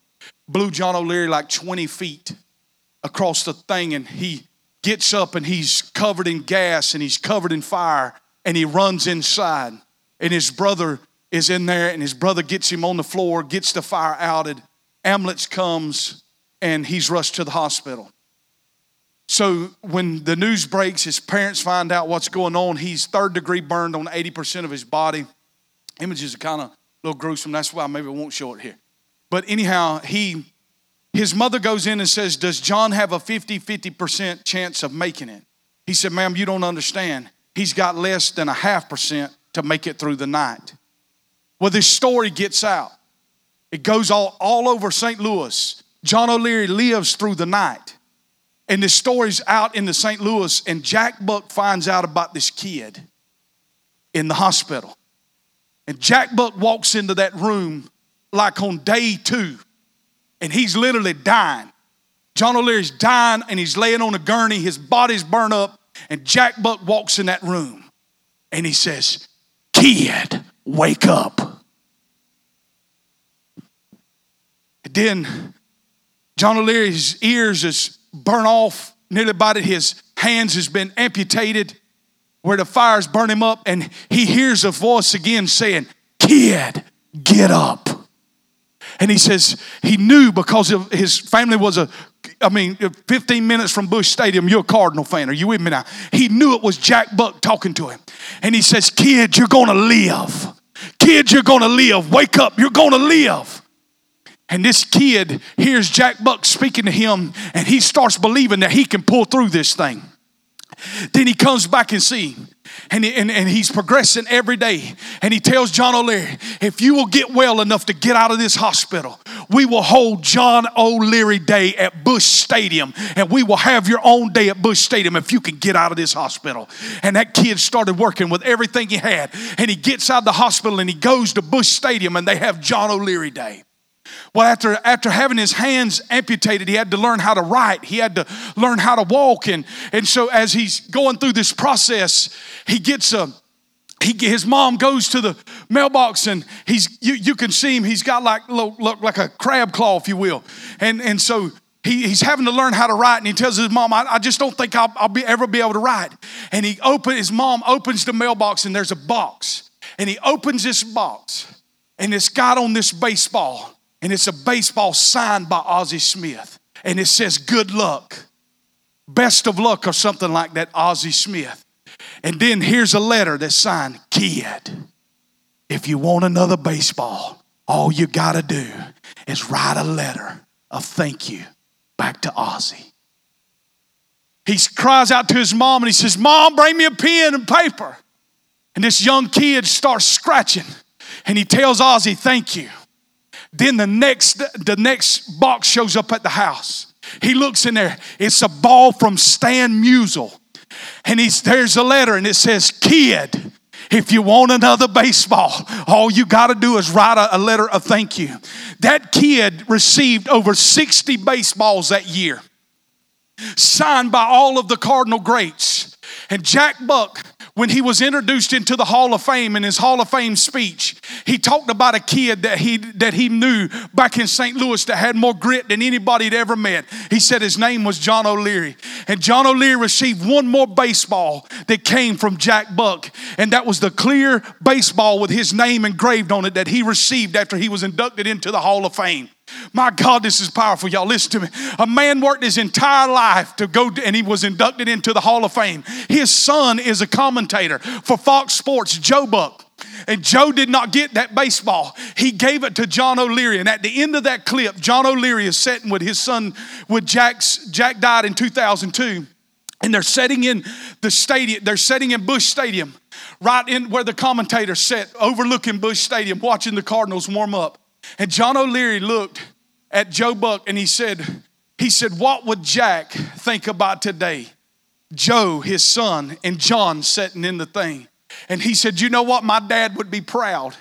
Blew John O'Leary like 20 feet across the thing. And he gets up and he's covered in gas and he's covered in fire and he runs inside. And his brother is in there and his brother gets him on the floor, gets the fire outed. Ambulance comes and he's rushed to the hospital. So when the news breaks, his parents find out what's going on. He's third degree burned on 80% of his body. Images are kind of a little gruesome. That's why maybe won't show it here. But anyhow, he his mother goes in and says, Does John have a 50 50% chance of making it? He said, Ma'am, you don't understand. He's got less than a half percent to make it through the night. Well, this story gets out. It goes all, all over St. Louis. John O'Leary lives through the night. And this story's out in the St. Louis, and Jack Buck finds out about this kid in the hospital. And Jack Buck walks into that room like on day two, and he's literally dying. John O'Leary's dying, and he's laying on a gurney, his body's burned up, and Jack Buck walks in that room and he says, Kid, wake up. And then John O'Leary's ears is burn off nearly about. His hands has been amputated where the fires burn him up. And he hears a voice again saying, Kid, get up. And he says he knew because of his family was a, I mean, 15 minutes from Busch Stadium. You're a Cardinal fan. Are you with me now? He knew it was Jack Buck talking to him. And he says, Kid, you're going to live. Kid, you're going to live. Wake up. You're going to live. And this kid hears Jack Buck speaking to him, and he starts believing that he can pull through this thing. Then he comes back and see, And, he, and, and he's progressing every day. And he tells John O'Leary, if you will get well enough to get out of this hospital, we will hold John O'Leary Day at Busch Stadium. And we will have your own day at Busch Stadium if you can get out of this hospital. And that kid started working with everything he had. And he gets out of the hospital and he goes to Busch Stadium and they have John O'Leary Day. Well, after, after having his hands amputated, he had to learn how to write. He had to learn how to walk. And, and so, as he's going through this process, he gets a, he, his mom goes to the mailbox and he's you, you can see him. He's got like look, like a crab claw if you will. And and so he, he's having to learn how to write and he tells his mom i, I just don't think i'll, I'll be, ever be able to write. And he open his mom opens the mailbox and there's a box. And he opens this box and it's got on this baseball and it's a baseball signed by Ozzie Smith. And it says, Good luck, best of luck, or something like that, Ozzie Smith. And then here's a letter that's signed, Kid, if you want another baseball, all you got to do is write a letter of thank you back to Ozzie. He cries out to his mom and he says, Mom, bring me a pen and paper. And this young kid starts scratching and he tells Ozzie, Thank you. Then the next, the next box shows up at the house. He looks in there. It's a ball from Stan Musial. And he's, there's a letter and it says, Kid, if you want another baseball, all you got to do is write a, a, letter of thank you. That kid received over 60 baseballs that year, signed by all of the Cardinal greats. And Jack Buck when he was introduced into the Hall of Fame in his Hall of Fame speech, he talked about a kid that he, that he knew back in St. Louis that had more grit than anybody had ever met. He said his name was John O'Leary. And John O'Leary received one more baseball that came from Jack Buck. And that was the clear baseball with his name engraved on it that he received after he was inducted into the Hall of Fame. My God, this is powerful. Y'all listen to me. A man worked his entire life to go, and he was inducted into the Hall of Fame. His son is a commentator for Fox Sports, Joe Buck. And Joe did not get that baseball. He gave it to John O'Leary. And at the end of that clip, John O'Leary is sitting with his son, with Jack's, Jack died in 2002. And they're sitting in the stadium, they're sitting in Busch Stadium, right in where the commentator sat, overlooking Busch Stadium, watching the Cardinals warm up. And John O'Leary looked at Joe Buck and he said, he said, What would Jack think about today? Joe, his son, and John sitting in the thing. And he said, You know what? My dad would be proud.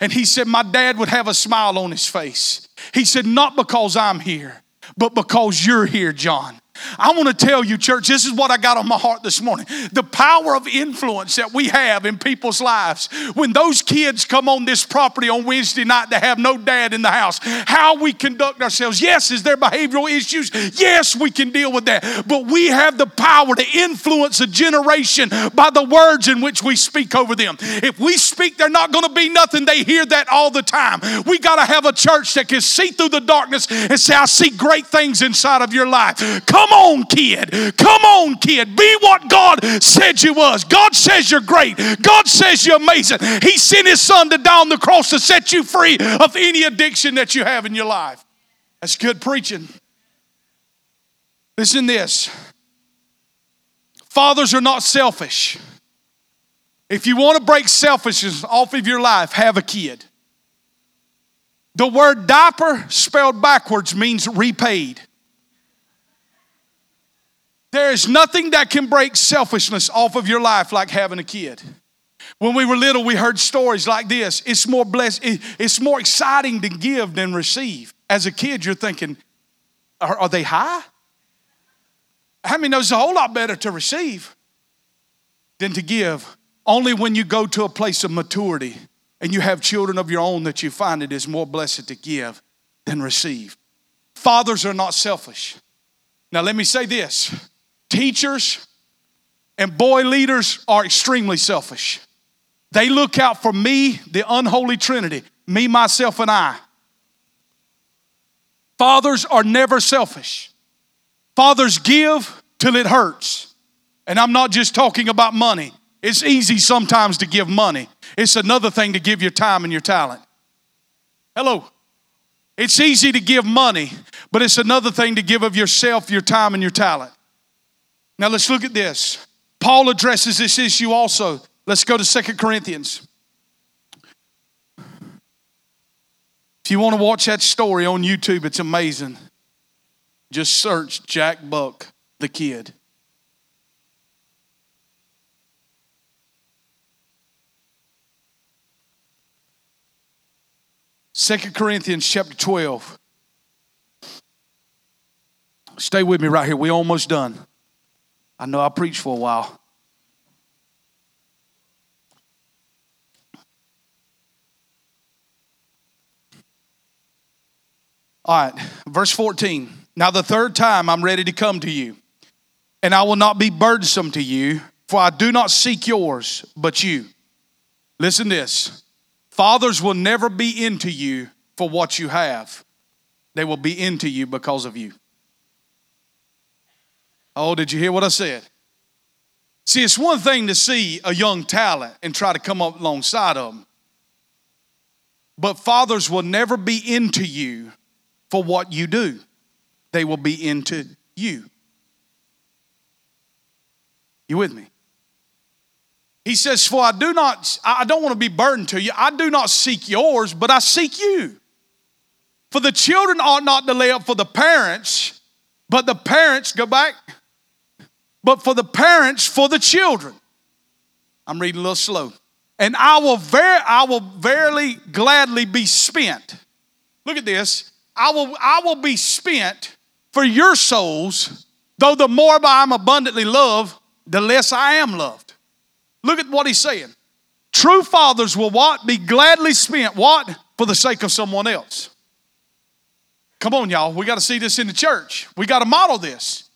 And he said, My dad would have a smile on his face. He said, Not because I'm here, but because you're here, John. I want to tell you, church, this is what I got on my heart this morning. The power of influence that we have in people's lives. When those kids come on this property on Wednesday night to have no dad in the house, how we conduct ourselves. Yes, is there behavioral issues? Yes, we can deal with that. But we have the power to influence a generation by the words in which we speak over them. If we speak, they're not going to be nothing. They hear that all the time. We got to have a church that can see through the darkness and say, I see great things inside of your life. Come Come on, kid. Come on, kid. Be what God said you was. God says you're great. God says you're amazing. He sent his son to on the cross to set you free of any addiction that you have in your life. That's good preaching. Listen this. Fathers are not selfish. If you want to break selfishness off of your life, have a kid. The word diaper spelled backwards means repaid. There is nothing that can break selfishness off of your life like having a kid. When we were little, we heard stories like this. It's more blessed, it's more exciting to give than receive. As a kid, you're thinking, are, are they high? How many knows it's a whole lot better to receive than to give? Only when you go to a place of maturity and you have children of your own that you find it is more blessed to give than receive. Fathers are not selfish. Now, let me say this Teachers and boy leaders are extremely selfish. They look out for me, the unholy trinity, me, myself, and I. Fathers are never selfish. Fathers give till it hurts. And I'm not just talking about money. It's easy sometimes to give money, it's another thing to give your time and your talent. Hello. It's easy to give money, but it's another thing to give of yourself, your time, and your talent. Now let's look at this. Paul addresses this issue also. Let's go to Second Corinthians. If you want to watch that story on YouTube, it's amazing. Just search Jack Buck, the kid. Second Corinthians chapter 12. Stay with me right here. We're almost done. I know I preached for a while. All right, verse 14. Now, the third time I'm ready to come to you, and I will not be burdensome to you, for I do not seek yours, but you. Listen this fathers will never be into you for what you have, they will be into you because of you. Oh, did you hear what I said? See, it's one thing to see a young talent and try to come up alongside of them. But fathers will never be into you for what you do, they will be into you. You with me? He says, For I do not, I don't want to be burdened to you. I do not seek yours, but I seek you. For the children ought not to lay up for the parents, but the parents, go back, but for the parents, for the children. I'm reading a little slow. And I will, ver- I will verily gladly be spent. Look at this. I will, I will be spent for your souls, though the more I'm abundantly loved, the less I am loved. Look at what he's saying. True fathers will what? Be gladly spent. What? For the sake of someone else. Come on, y'all. We got to see this in the church. We got to model this.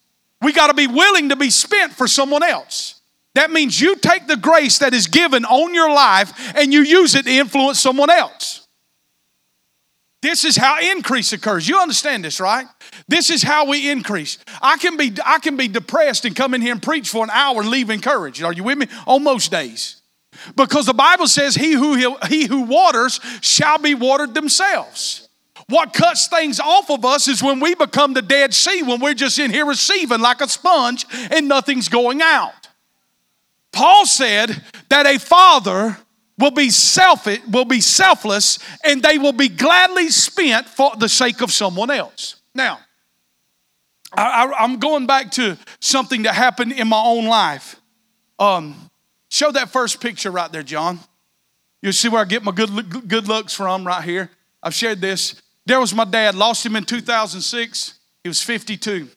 We got to be willing to be spent for someone else. That means you take the grace that is given on your life and you use it to influence someone else. This is how increase occurs. You understand this, right? This is how we increase. I can be I can be depressed and come in here and preach for an hour and leave encouraged. Are you with me? On most days. Because the Bible says he who he who waters shall be watered themselves. What cuts things off of us is when we become the Dead Sea, when we're just in here receiving like a sponge and nothing's going out. Paul said that a father will be self will be selfless and they will be gladly spent for the sake of someone else. Now, I, am going back to something that happened in my own life. Um, show that first picture right there, John. You'll see where I get my good, good looks from right here. I've shared this. There was my dad, lost him in 2006. He was 52.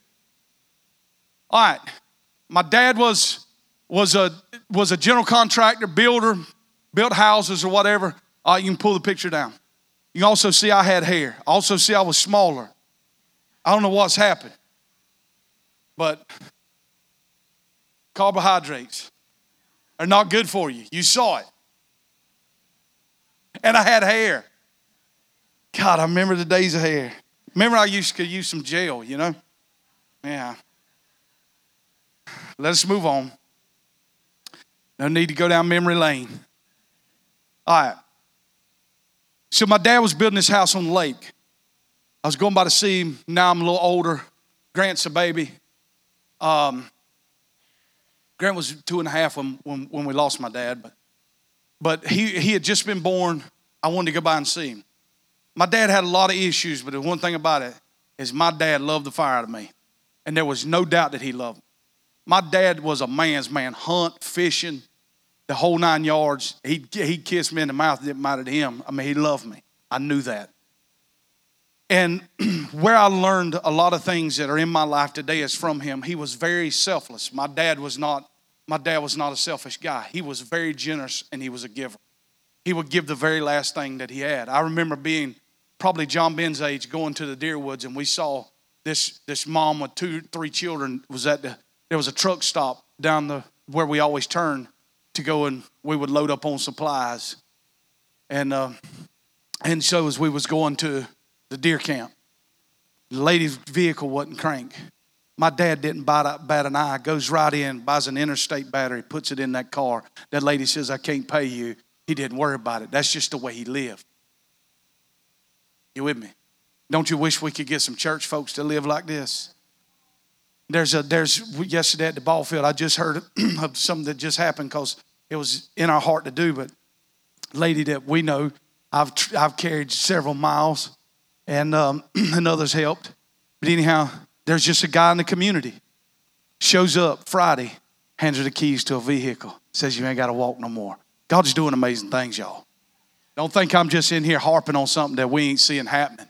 All right. My dad was, was, a, was a general contractor, builder, built houses or whatever, uh, you can pull the picture down. You can also see I had hair. Also see I was smaller. I don't know what's happened, but carbohydrates are not good for you. You saw it. And I had hair. God, I remember the days hair. Remember I used to use some gel, you know? Yeah. Let us move on. No need to go down memory lane. All right. So my dad was building this house on the lake. I was going by to see him. Now I'm a little older. Grant's a baby. Um, Grant was two and a half when, when, when we lost my dad, but, but he, he had just been born. I wanted to go by and see him. My dad had a lot of issues, but the one thing about it is my dad loved the fire out of me. And there was no doubt that he loved me. My dad was a man's man, hunt, fishing, the whole nine yards. He'd, he'd kiss me in the mouth, didn't matter to him. I mean, he loved me. I knew that. And where I learned a lot of things that are in my life today is from him. He was very selfless. My dad was not, my dad was not a selfish guy. He was very generous and he was a giver. He would give the very last thing that he had. I remember being probably John Ben's age going to the deer woods and we saw this, this mom with two, three children was at the, there was a truck stop down the where we always turn to go and we would load up on supplies. And uh, and so as we was going to the deer camp, the lady's vehicle wasn't crank. My dad didn't bat, bat an eye, goes right in, buys an interstate battery, puts it in that car. That lady says, I can't pay you. He didn't worry about it. That's just the way he lived. You with me? Don't you wish we could get some church folks to live like this? There's a there's yesterday at the ball field. I just heard of something that just happened because it was in our heart to do. But lady that we know, I've I've carried several miles, and um, and others helped. But anyhow, there's just a guy in the community shows up Friday, hands her the keys to a vehicle, says you ain't got to walk no more. God's doing amazing things, y'all. Don't think I'm just in here harping on something that we ain't seeing happening.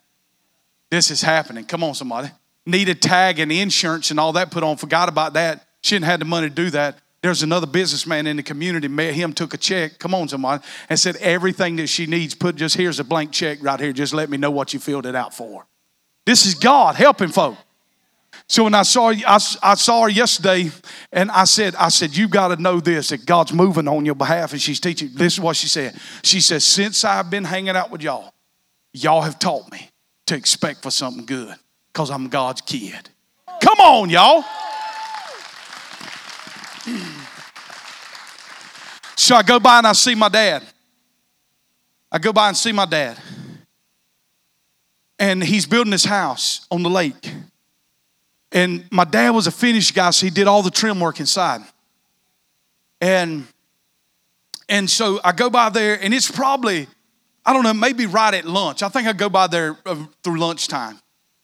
This is happening. Come on, somebody. Need a tag and insurance and all that put on. Forgot about that. She didn't have the money to do that. There's another businessman in the community, met him, took a check. Come on, somebody, and said everything that she needs. Put just here's a blank check right here. Just let me know what you filled it out for. This is God helping folk. So when I saw I, I saw her yesterday, and I said, I said, you got to know this that God's moving on your behalf, and she's teaching. This is what she said. She says, since I've been hanging out with y'all, y'all have taught me to expect for something good, cause I'm God's kid. Come on, y'all. So I go by and I see my dad. I go by and see my dad. And he's building his house on the lake. And my dad was a finished guy, so he did all the trim work inside. And and so I go by there, and it's probably, I don't know, maybe right at lunch. I think I go by there uh, through lunchtime,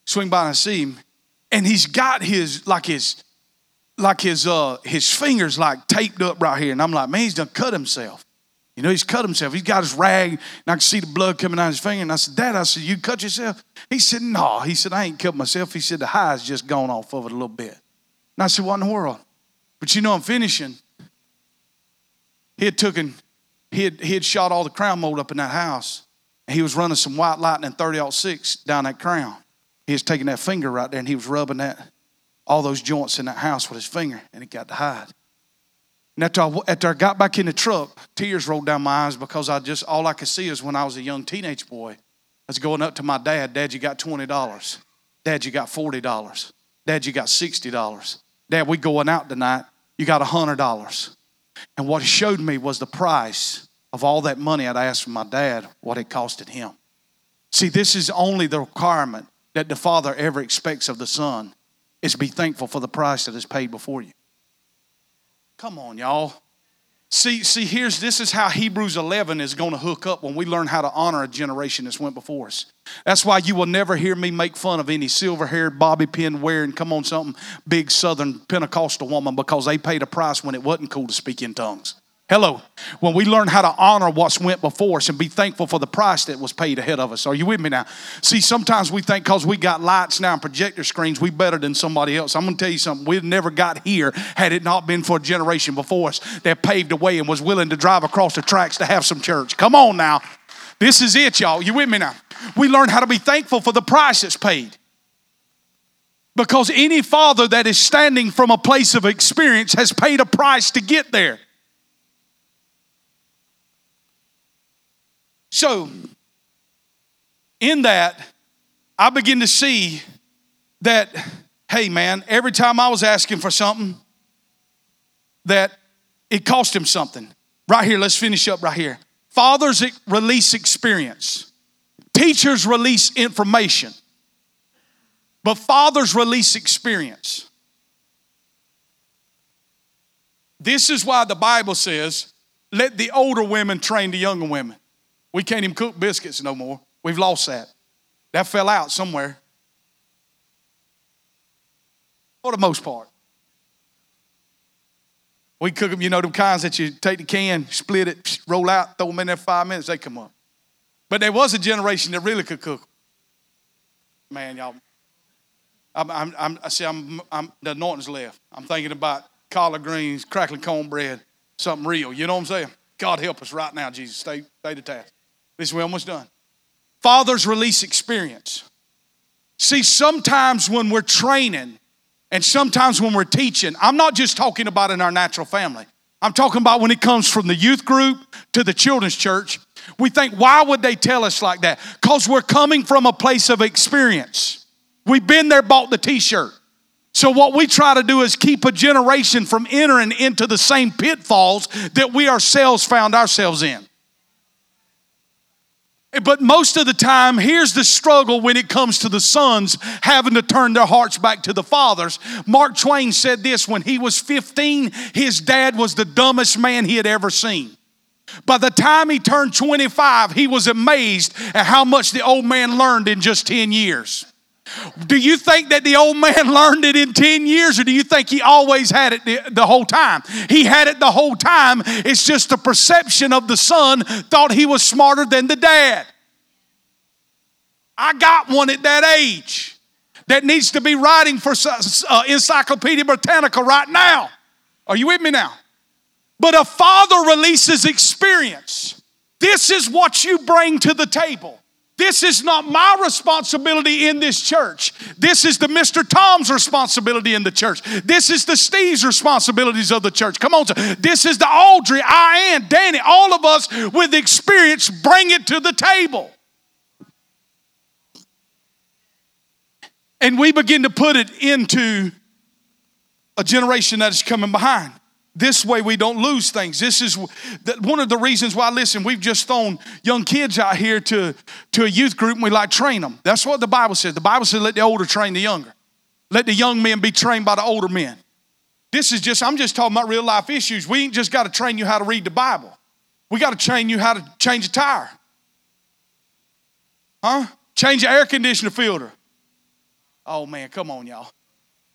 swing by and I see him, and he's got his like his like his uh his fingers like taped up right here, and I'm like, man, he's done cut himself. You know, he's cut himself. He's got his rag, and I can see the blood coming out of his finger. And I said, Dad, I said, you cut yourself? He said, No. He said, I ain't cut myself. He said, the high's just gone off of it a little bit. And I said, What in the world? But you know, I'm finishing. He had taken, he had, he had shot all the crown mold up in that house. And he was running some white lightning 30 6 down that crown. He was taking that finger right there and he was rubbing that all those joints in that house with his finger, and he got to hide. And after I, after I got back in the truck, tears rolled down my eyes because I just, all I could see is when I was a young teenage boy, I was going up to my dad, Dad, you got $20. Dad, you got $40. Dad, you got $60. Dad, we going out tonight. You got $100. And what he showed me was the price of all that money I'd asked from my dad, what it costed him. See, this is only the requirement that the Father ever expects of the Son is be thankful for the price that is paid before you. Come on, y'all. See, see, here's this is how Hebrews 11 is going to hook up when we learn how to honor a generation that's went before us. That's why you will never hear me make fun of any silver-haired bobby pin wearing, come on, something big Southern Pentecostal woman because they paid a price when it wasn't cool to speak in tongues. Hello. When we learn how to honor what's went before us and be thankful for the price that was paid ahead of us. Are you with me now? See, sometimes we think because we got lights now and projector screens, we better than somebody else. I'm going to tell you something. We'd never got here had it not been for a generation before us that paved the way and was willing to drive across the tracks to have some church. Come on now. This is it, y'all. You with me now? We learn how to be thankful for the price that's paid. Because any father that is standing from a place of experience has paid a price to get there. So, in that, I begin to see that, hey man, every time I was asking for something, that it cost him something. Right here, let's finish up right here. Fathers release experience, teachers release information, but fathers release experience. This is why the Bible says, let the older women train the younger women. We can't even cook biscuits no more. We've lost that. That fell out somewhere. For the most part. We cook them, you know, them kinds that you take the can, split it, roll out, throw them in there five minutes, they come up. But there was a generation that really could cook. Man, y'all. I'm, I'm, I'm, I see, I'm, I'm, the anointing's left. I'm thinking about collard greens, crackling cornbread, something real. You know what I'm saying? God help us right now, Jesus. Stay, stay to task. This we're almost done. Fathers release experience. See, sometimes when we're training and sometimes when we're teaching, I'm not just talking about in our natural family. I'm talking about when it comes from the youth group to the children's church. We think, why would they tell us like that? Because we're coming from a place of experience. We've been there, bought the t shirt. So, what we try to do is keep a generation from entering into the same pitfalls that we ourselves found ourselves in. But most of the time, here's the struggle when it comes to the sons having to turn their hearts back to the fathers. Mark Twain said this when he was 15, his dad was the dumbest man he had ever seen. By the time he turned 25, he was amazed at how much the old man learned in just 10 years. Do you think that the old man learned it in 10 years, or do you think he always had it the, the, whole time? He had it the whole time. It's just the perception of the son thought he was smarter than the dad. I got one at that age that needs to be writing for uh, Encyclopedia Britannica right now. Are you with me now? But a father releases experience. This is what you bring to the table. This is not my responsibility in this church. This is the Mr. Tom's responsibility in the church. This is the Steve's responsibilities of the church. Come on, sir. This is the Audrey, I am, Danny, all of us with experience bring it to the table. And we begin to put it into a generation that is coming behind. This way, we don't lose things. This is one of the reasons why, listen, we've just thrown young kids out here to, to a youth group and we like train them. That's what the Bible says. The Bible says, let the older train the younger, let the young men be trained by the older men. This is just, I'm just talking about real life issues. We ain't just got to train you how to read the Bible, we got to train you how to change a tire. Huh? Change your air conditioner filter. Oh man, come on, y'all.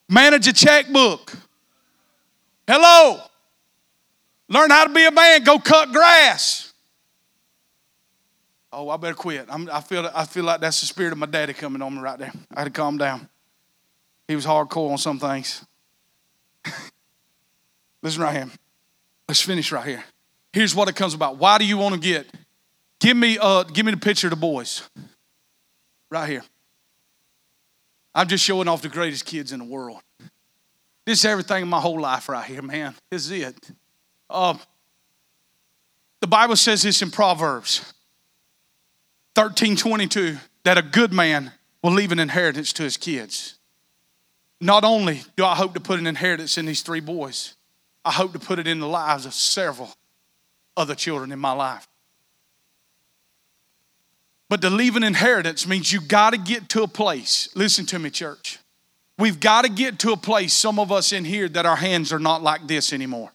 Manage a checkbook. Hello. Learn how to be a man. Go cut grass. Oh, I better quit. I'm, i feel, I feel like that's the spirit of my daddy coming on me right there. I had to calm down. He was hardcore on some things. Listen right here. Let's finish right here. Here's what it comes about. Why do you want to get? Give me, uh, give me the picture of the boys. Right here. I'm just showing off the greatest kids in the world. This is everything in my whole life right here, man. This is it. Um, the Bible says this in Proverbs 13 22 that a good man will leave an inheritance to his kids. Not only do I hope to put an inheritance in these three boys, I hope to put it in the lives of several other children in my life. But to leave an inheritance means you got to get to a place. Listen to me, church. We've got to get to a place, some of us in here, that our hands are not like this anymore.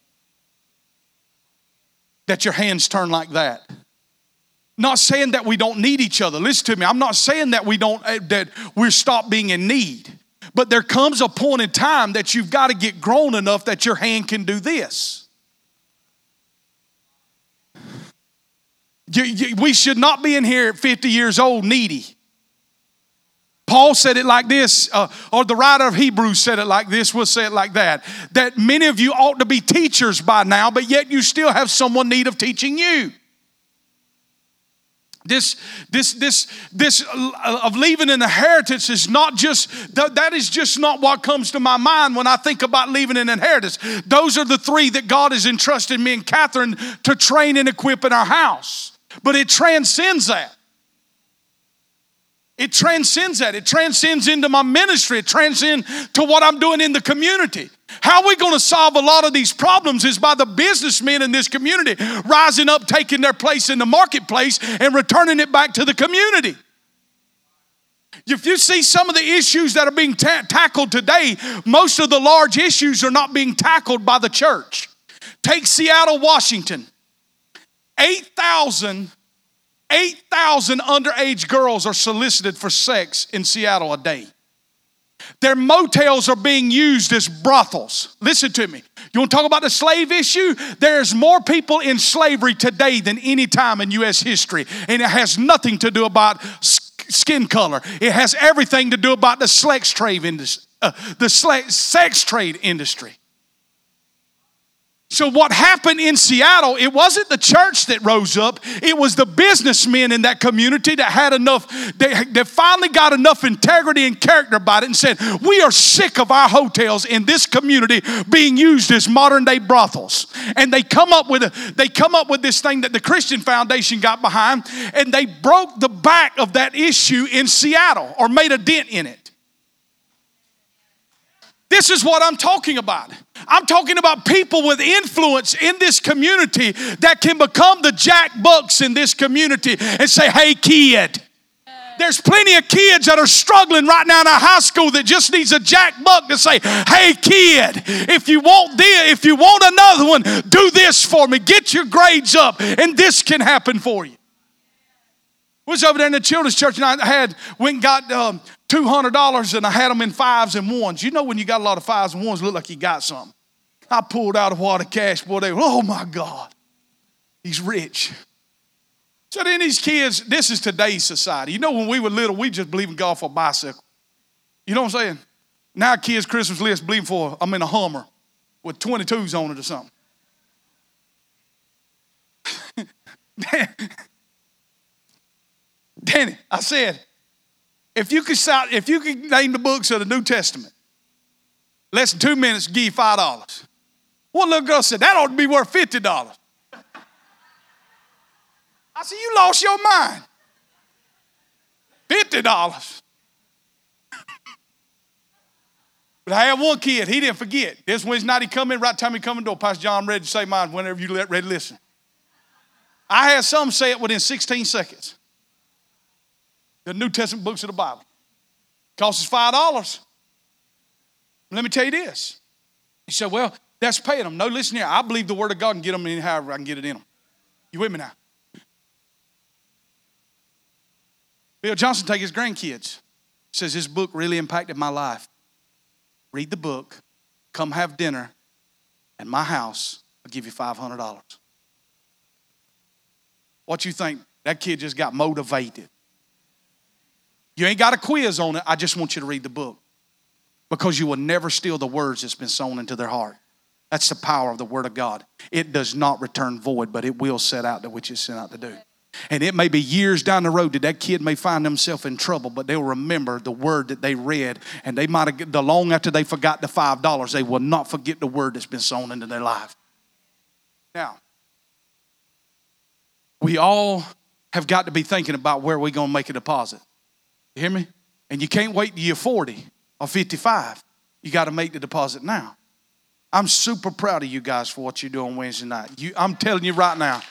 That your hands turn like that. Not saying that we don't need each other. Listen to me. I'm not saying that we don't eh, that we're stopped being in need. But there comes a point in time that you've got to get grown enough that your hand can do this. You, you, we should not be in here at 50 years old needy. Paul said it like this, uh, or the writer of Hebrews said it like this, we'll say it like that. That many of you ought to be teachers by now, but yet you still have someone need of teaching you. This, this, this, this uh, of leaving an inheritance is not just, that is just not what comes to my mind when I think about leaving an inheritance. Those are the three that God has entrusted me and Catherine to train and equip in our house. But it transcends that. It transcends that. It transcends into my ministry. It transcends to what I'm doing in the community. How are we going to solve a lot of these problems is by the businessmen in this community rising up, taking their place in the marketplace, and returning it back to the community. If you see some of the issues that are being ta- tackled today, most of the large issues are not being tackled by the church. Take Seattle, Washington. 8,000 8,000 underage girls are solicited for sex in Seattle a day. Their motels are being used as brothels. Listen to me. You want to talk about the slave issue? There's more people in slavery today than any time in U.S. history, and it has nothing to do about skin color. It has everything to do about the sex trade industry. Uh, the sex trade industry. So, what happened in Seattle, it wasn't the church that rose up, it was the businessmen in that community that had enough, they, they finally got enough integrity and character about it and said, We are sick of our hotels in this community being used as modern day brothels. And they come up with a, they come up with this thing that the Christian Foundation got behind, and they broke the back of that issue in Seattle or made a dent in it. This is what I'm talking about. I'm talking about people with influence in this community that can become the Jack Bucks in this community and say, hey, kid. There's plenty of kids that are struggling right now in our high school that just needs a Jack Buck to say, "Hey, kid, if you want this, if you want another one, do this for me. Get your grades up, and this can happen for you." was over there in the children's church, and I had went and got um, two hundred dollars, and I had them in fives and ones. You know, when you got a lot of fives and ones, look like you got something. I pulled out a wad of cash, boy. They, were, oh my God, he's rich. So then these kids, this is today's society. You know, when we were little, we just believed in God for a bicycle. You know what I'm saying? Now kids' Christmas list believe for, I'm in a Hummer with 22s on it or something. Danny, I said, if you could shout, if you could name the books of the New Testament, less than two minutes, give you five dollars. One little girl said, that ought to be worth fifty dollars. I said, You lost your mind. $50. but I had one kid, he didn't forget. This Wednesday night he come in, right time he come in door, Pastor John ready to say mine whenever you let ready to listen. I had some say it within 16 seconds. The New Testament books of the Bible. Costs us five dollars. Let me tell you this. He said, Well, that's paying them. No, listen here. I believe the word of God and get them in however I can get it in them. You with me now? Bill Johnson take his grandkids. Says his book really impacted my life. Read the book, come have dinner at my house. I'll give you $500. What you think? That kid just got motivated. You ain't got a quiz on it. I just want you to read the book because you will never steal the words that's been sown into their heart. That's the power of the Word of God. It does not return void, but it will set out that which it's sent out to do. And it may be years down the road that that kid may find himself in trouble, but they'll remember the word that they read. And they might have, the long after they forgot the $5, they will not forget the word that's been sown into their life. Now, we all have got to be thinking about where we're going to make a deposit. You hear me? And you can't wait till you're 40 or 55. You got to make the deposit now. I'm super proud of you guys for what you do on Wednesday night. You, I'm telling you right now,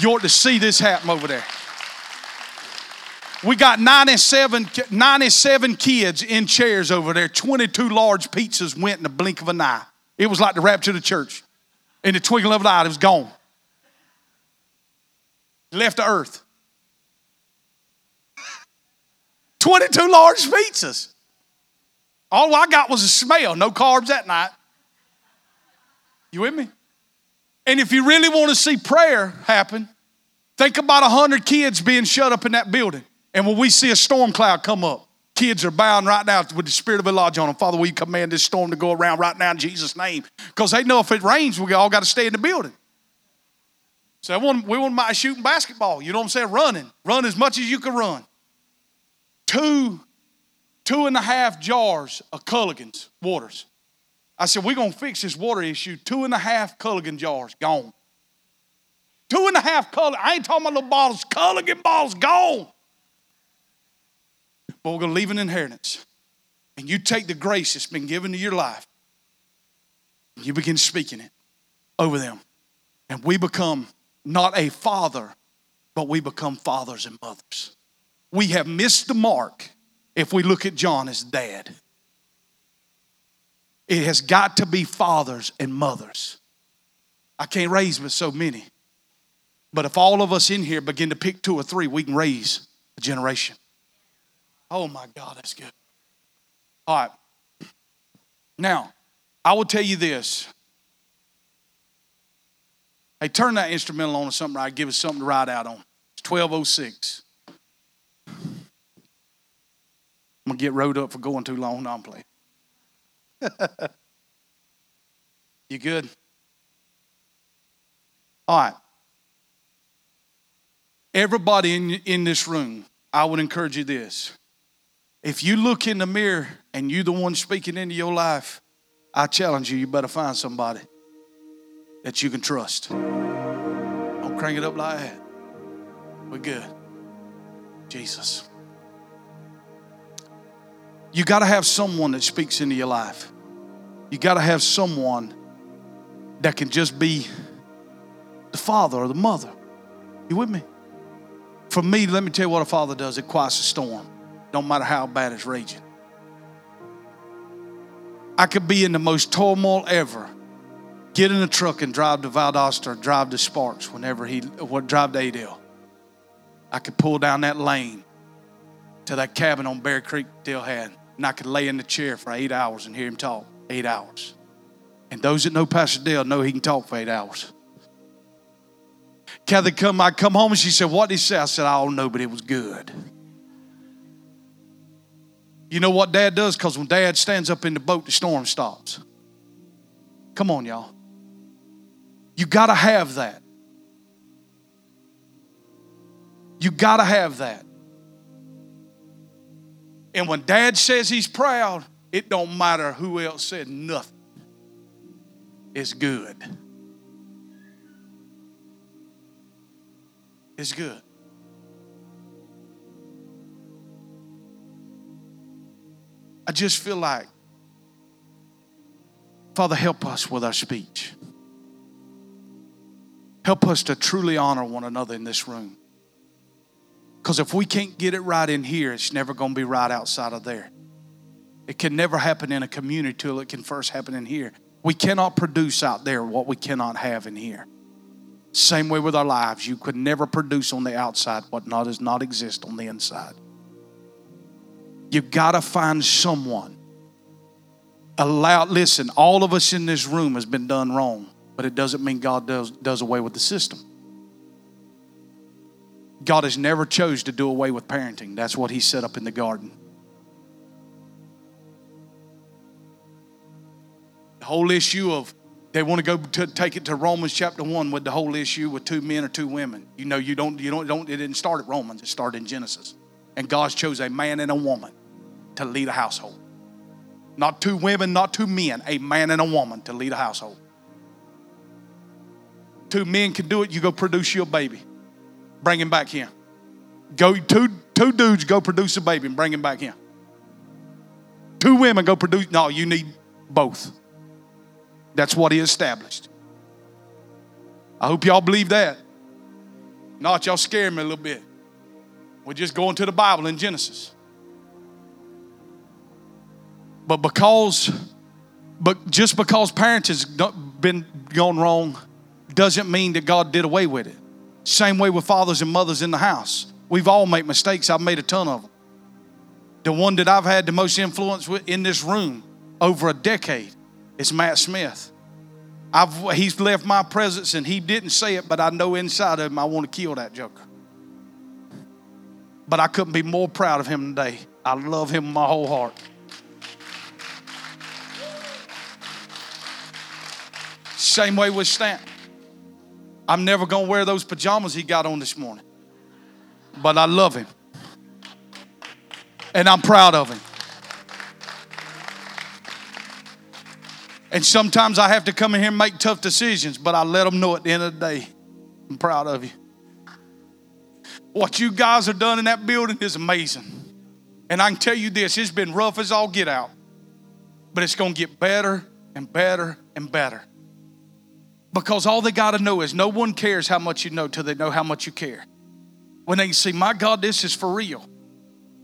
you ought to see this happen over there. We got 97, 97 kids in chairs over there. 22 large pizzas went in the blink of an eye. It was like the rapture of the church. In the twinkling of an eye, it was gone. Left the earth. 22 large pizzas. All I got was a smell, no carbs that night. You with me? And if you really want to see prayer happen, think about 100 kids being shut up in that building. And when we see a storm cloud come up, kids are bound right now with the spirit of Elijah on them. Father, we command this storm to go around right now in Jesus' name. Because they know if it rains, we all got to stay in the building. So want, we want to shooting basketball. You know what I'm saying? Running. Run as much as you can run. Two, two and a half jars of Culligan's waters. I said, we're going to fix this water issue. Two and a half Culligan jars gone. Two and a half Culligan. I ain't talking about little bottles. Culligan bottles gone. But we're going to leave an inheritance. And you take the grace that's been given to your life. And you begin speaking it over them. And we become not a father, but we become fathers and mothers. We have missed the mark if we look at John as dad. It has got to be fathers and mothers. I can't raise but so many. But if all of us in here begin to pick two or three, we can raise a generation. Oh my God, that's good. All right. Now, I will tell you this. Hey, turn that instrumental on or something right. Give us something to ride out on. It's 1206. I'm going to get rode up for going too long. No, I'm playing. you good? All right. Everybody in, in this room, I would encourage you this. If you look in the mirror and you the one speaking into your life, I challenge you, you better find somebody that you can trust. Don't crank it up like that. We're good. Jesus. You got to have someone that speaks into your life. You got to have someone that can just be the father or the mother. You with me? For me, let me tell you what a father does. It quiets a storm. Don't matter how bad it's raging. I could be in the most turmoil ever. Get in a truck and drive to Valdosta or drive to Sparks whenever he would drive to Adel. I could pull down that lane to that cabin on Bear Creek Dill had, and I could lay in the chair for eight hours and hear him talk. Eight hours. And those that know Pastor Dale know he can talk for eight hours. Kathy come, I come home and she said, What did he say? I said, I don't know, but it was good. You know what dad does? Because when dad stands up in the boat, the storm stops. Come on, y'all. You got to have that. You got to have that. And when dad says he's proud, it don't matter who else said nothing. It's good. It's good. I just feel like, Father, help us with our speech. Help us to truly honor one another in this room. Because if we can't get it right in here, it's never going to be right outside of there. It can never happen in a community till it can first happen in here. We cannot produce out there what we cannot have in here. Same way with our lives. You could never produce on the outside what not does not exist on the inside. You've got to find someone. Allow, listen, all of us in this room has been done wrong, but it doesn't mean God does, does away with the system. God has never chose to do away with parenting. That's what he set up in the garden. The whole issue of they want to go to take it to Romans chapter one with the whole issue with two men or two women. You know, you don't, you don't, don't it didn't start at Romans, it started in Genesis. And God chose a man and a woman to lead a household. Not two women, not two men, a man and a woman to lead a household. Two men can do it, you go produce your baby. Bring him back here. Go two two dudes go produce a baby and bring him back here. Two women go produce no, you need both. That's what he established. I hope y'all believe that. Not y'all scare me a little bit. We're just going to the Bible in Genesis. But because, but just because parents has been gone wrong, doesn't mean that God did away with it. Same way with fathers and mothers in the house. We've all made mistakes. I've made a ton of them. The one that I've had the most influence with in this room over a decade is Matt Smith. I've, he's left my presence and he didn't say it, but I know inside of him I want to kill that joker. But I couldn't be more proud of him today. I love him my whole heart. Same way with Stanton. I'm never going to wear those pajamas he got on this morning. But I love him. And I'm proud of him. And sometimes I have to come in here and make tough decisions, but I let them know at the end of the day, I'm proud of you. What you guys have done in that building is amazing. And I can tell you this it's been rough as all get out, but it's going to get better and better and better. Because all they got to know is no one cares how much you know till they know how much you care. When they see, my God, this is for real.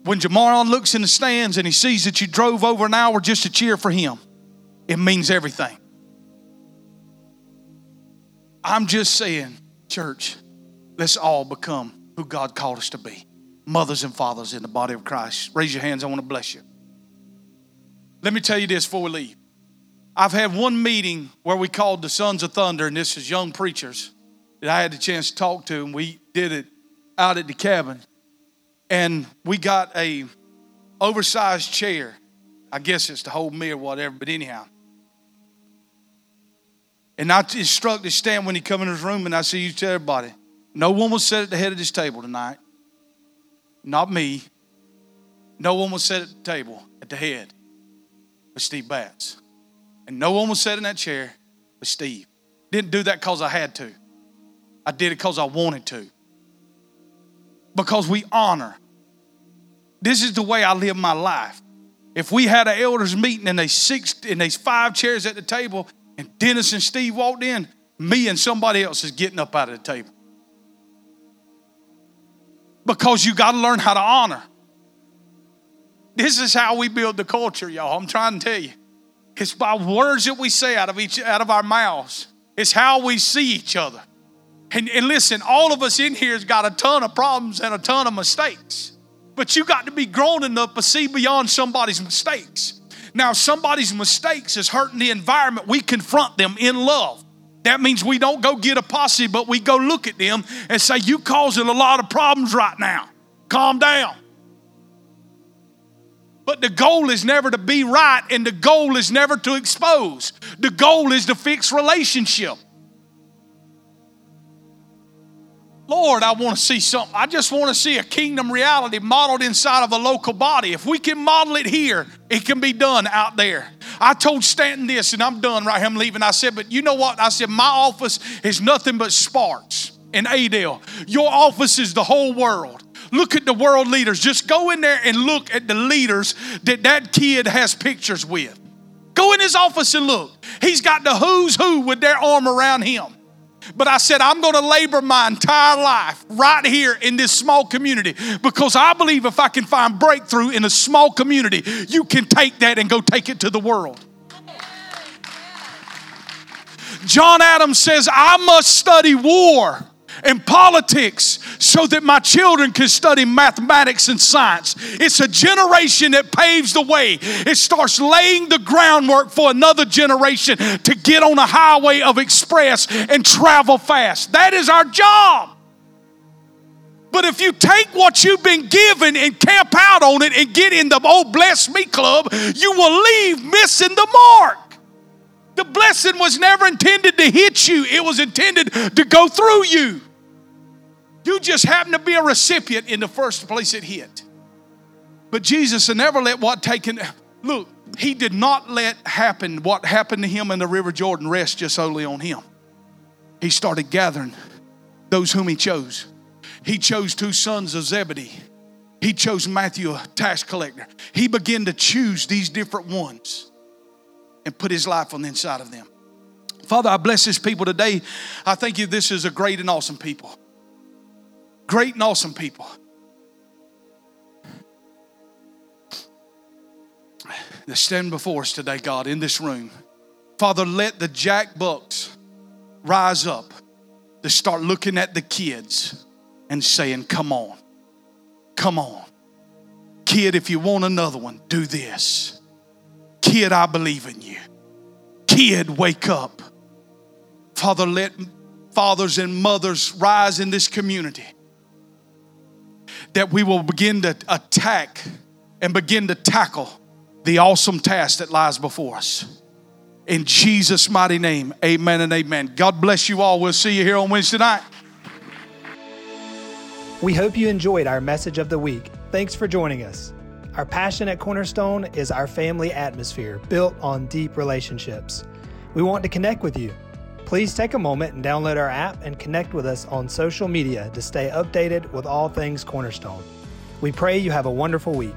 When Jamaron looks in the stands and he sees that you drove over an hour just to cheer for him, it means everything. I'm just saying, church, let's all become who God called us to be mothers and fathers in the body of Christ. Raise your hands, I want to bless you. Let me tell you this before we leave. I've had one meeting where we called the Sons of Thunder, and this is young preachers that I had the chance to talk to, and we did it out at the cabin. And we got a oversized chair. I guess it's to hold me or whatever, but anyhow. And I instructed Stan when he come in his room, and I said, you tell everybody, no one will sit at the head of this table tonight. Not me. No one will sit at the table at the head but Steve Batts. And no one was sat in that chair but Steve. Didn't do that because I had to. I did it because I wanted to. Because we honor. This is the way I live my life. If we had an elders meeting and they six and there's five chairs at the table, and Dennis and Steve walked in, me and somebody else is getting up out of the table. Because you got to learn how to honor. This is how we build the culture, y'all. I'm trying to tell you. It's by words that we say out of each out of our mouths. It's how we see each other. And, and listen, all of us in here has got a ton of problems and a ton of mistakes. But you got to be grown enough to see beyond somebody's mistakes. Now, if somebody's mistakes is hurting the environment. We confront them in love. That means we don't go get a posse, but we go look at them and say, You causing a lot of problems right now. Calm down. But the goal is never to be right, and the goal is never to expose. The goal is to fix relationship. Lord, I want to see something. I just want to see a kingdom reality modeled inside of a local body. If we can model it here, it can be done out there. I told Stanton this, and I'm done right here. I'm leaving. I said, but you know what? I said, my office is nothing but Sparks and Adel. Your office is the whole world. Look at the world leaders. Just go in there and look at the leaders that that kid has pictures with. Go in his office and look. He's got the who's who with their arm around him. But I said, I'm going to labor my entire life right here in this small community because I believe if I can find breakthrough in a small community, you can take that and go take it to the world. John Adams says, I must study war and politics so that my children can study mathematics and science. It's a generation that paves the way. It starts laying the groundwork for another generation to get on a highway of express and travel fast. That is our job. But if you take what you've been given and camp out on it and get in the oh bless me club, you will leave missing the mark. The blessing was never intended to hit you, it was intended to go through you. You just happen to be a recipient in the first place it hit. But Jesus never let what taken, look, he did not let happen what happened to him in the River Jordan rest just solely on him. He started gathering those whom he chose. He chose two sons of Zebedee. He chose Matthew, a tax collector. He began to choose these different ones and put his life on the inside of them. Father, I bless this people today. I thank you this is a great and awesome people. Great and awesome people. That stand before us today, God, in this room. Father, let the Jack Bucks rise up to start looking at the kids and saying, Come on, come on. Kid, if you want another one, do this. Kid, I believe in you. Kid, wake up. Father, let fathers and mothers rise in this community that we will begin to attack and begin to tackle the awesome task that lies before us. In Jesus' mighty name, amen and amen. God bless you all. We'll see you here on Wednesday night. We hope you enjoyed our message of the week. Thanks for joining us. Our passion at Cornerstone is our family atmosphere built on deep relationships. We want to connect with you. Please take a moment and download our app and connect with us on social media to stay updated with all things Cornerstone. We pray you have a wonderful week.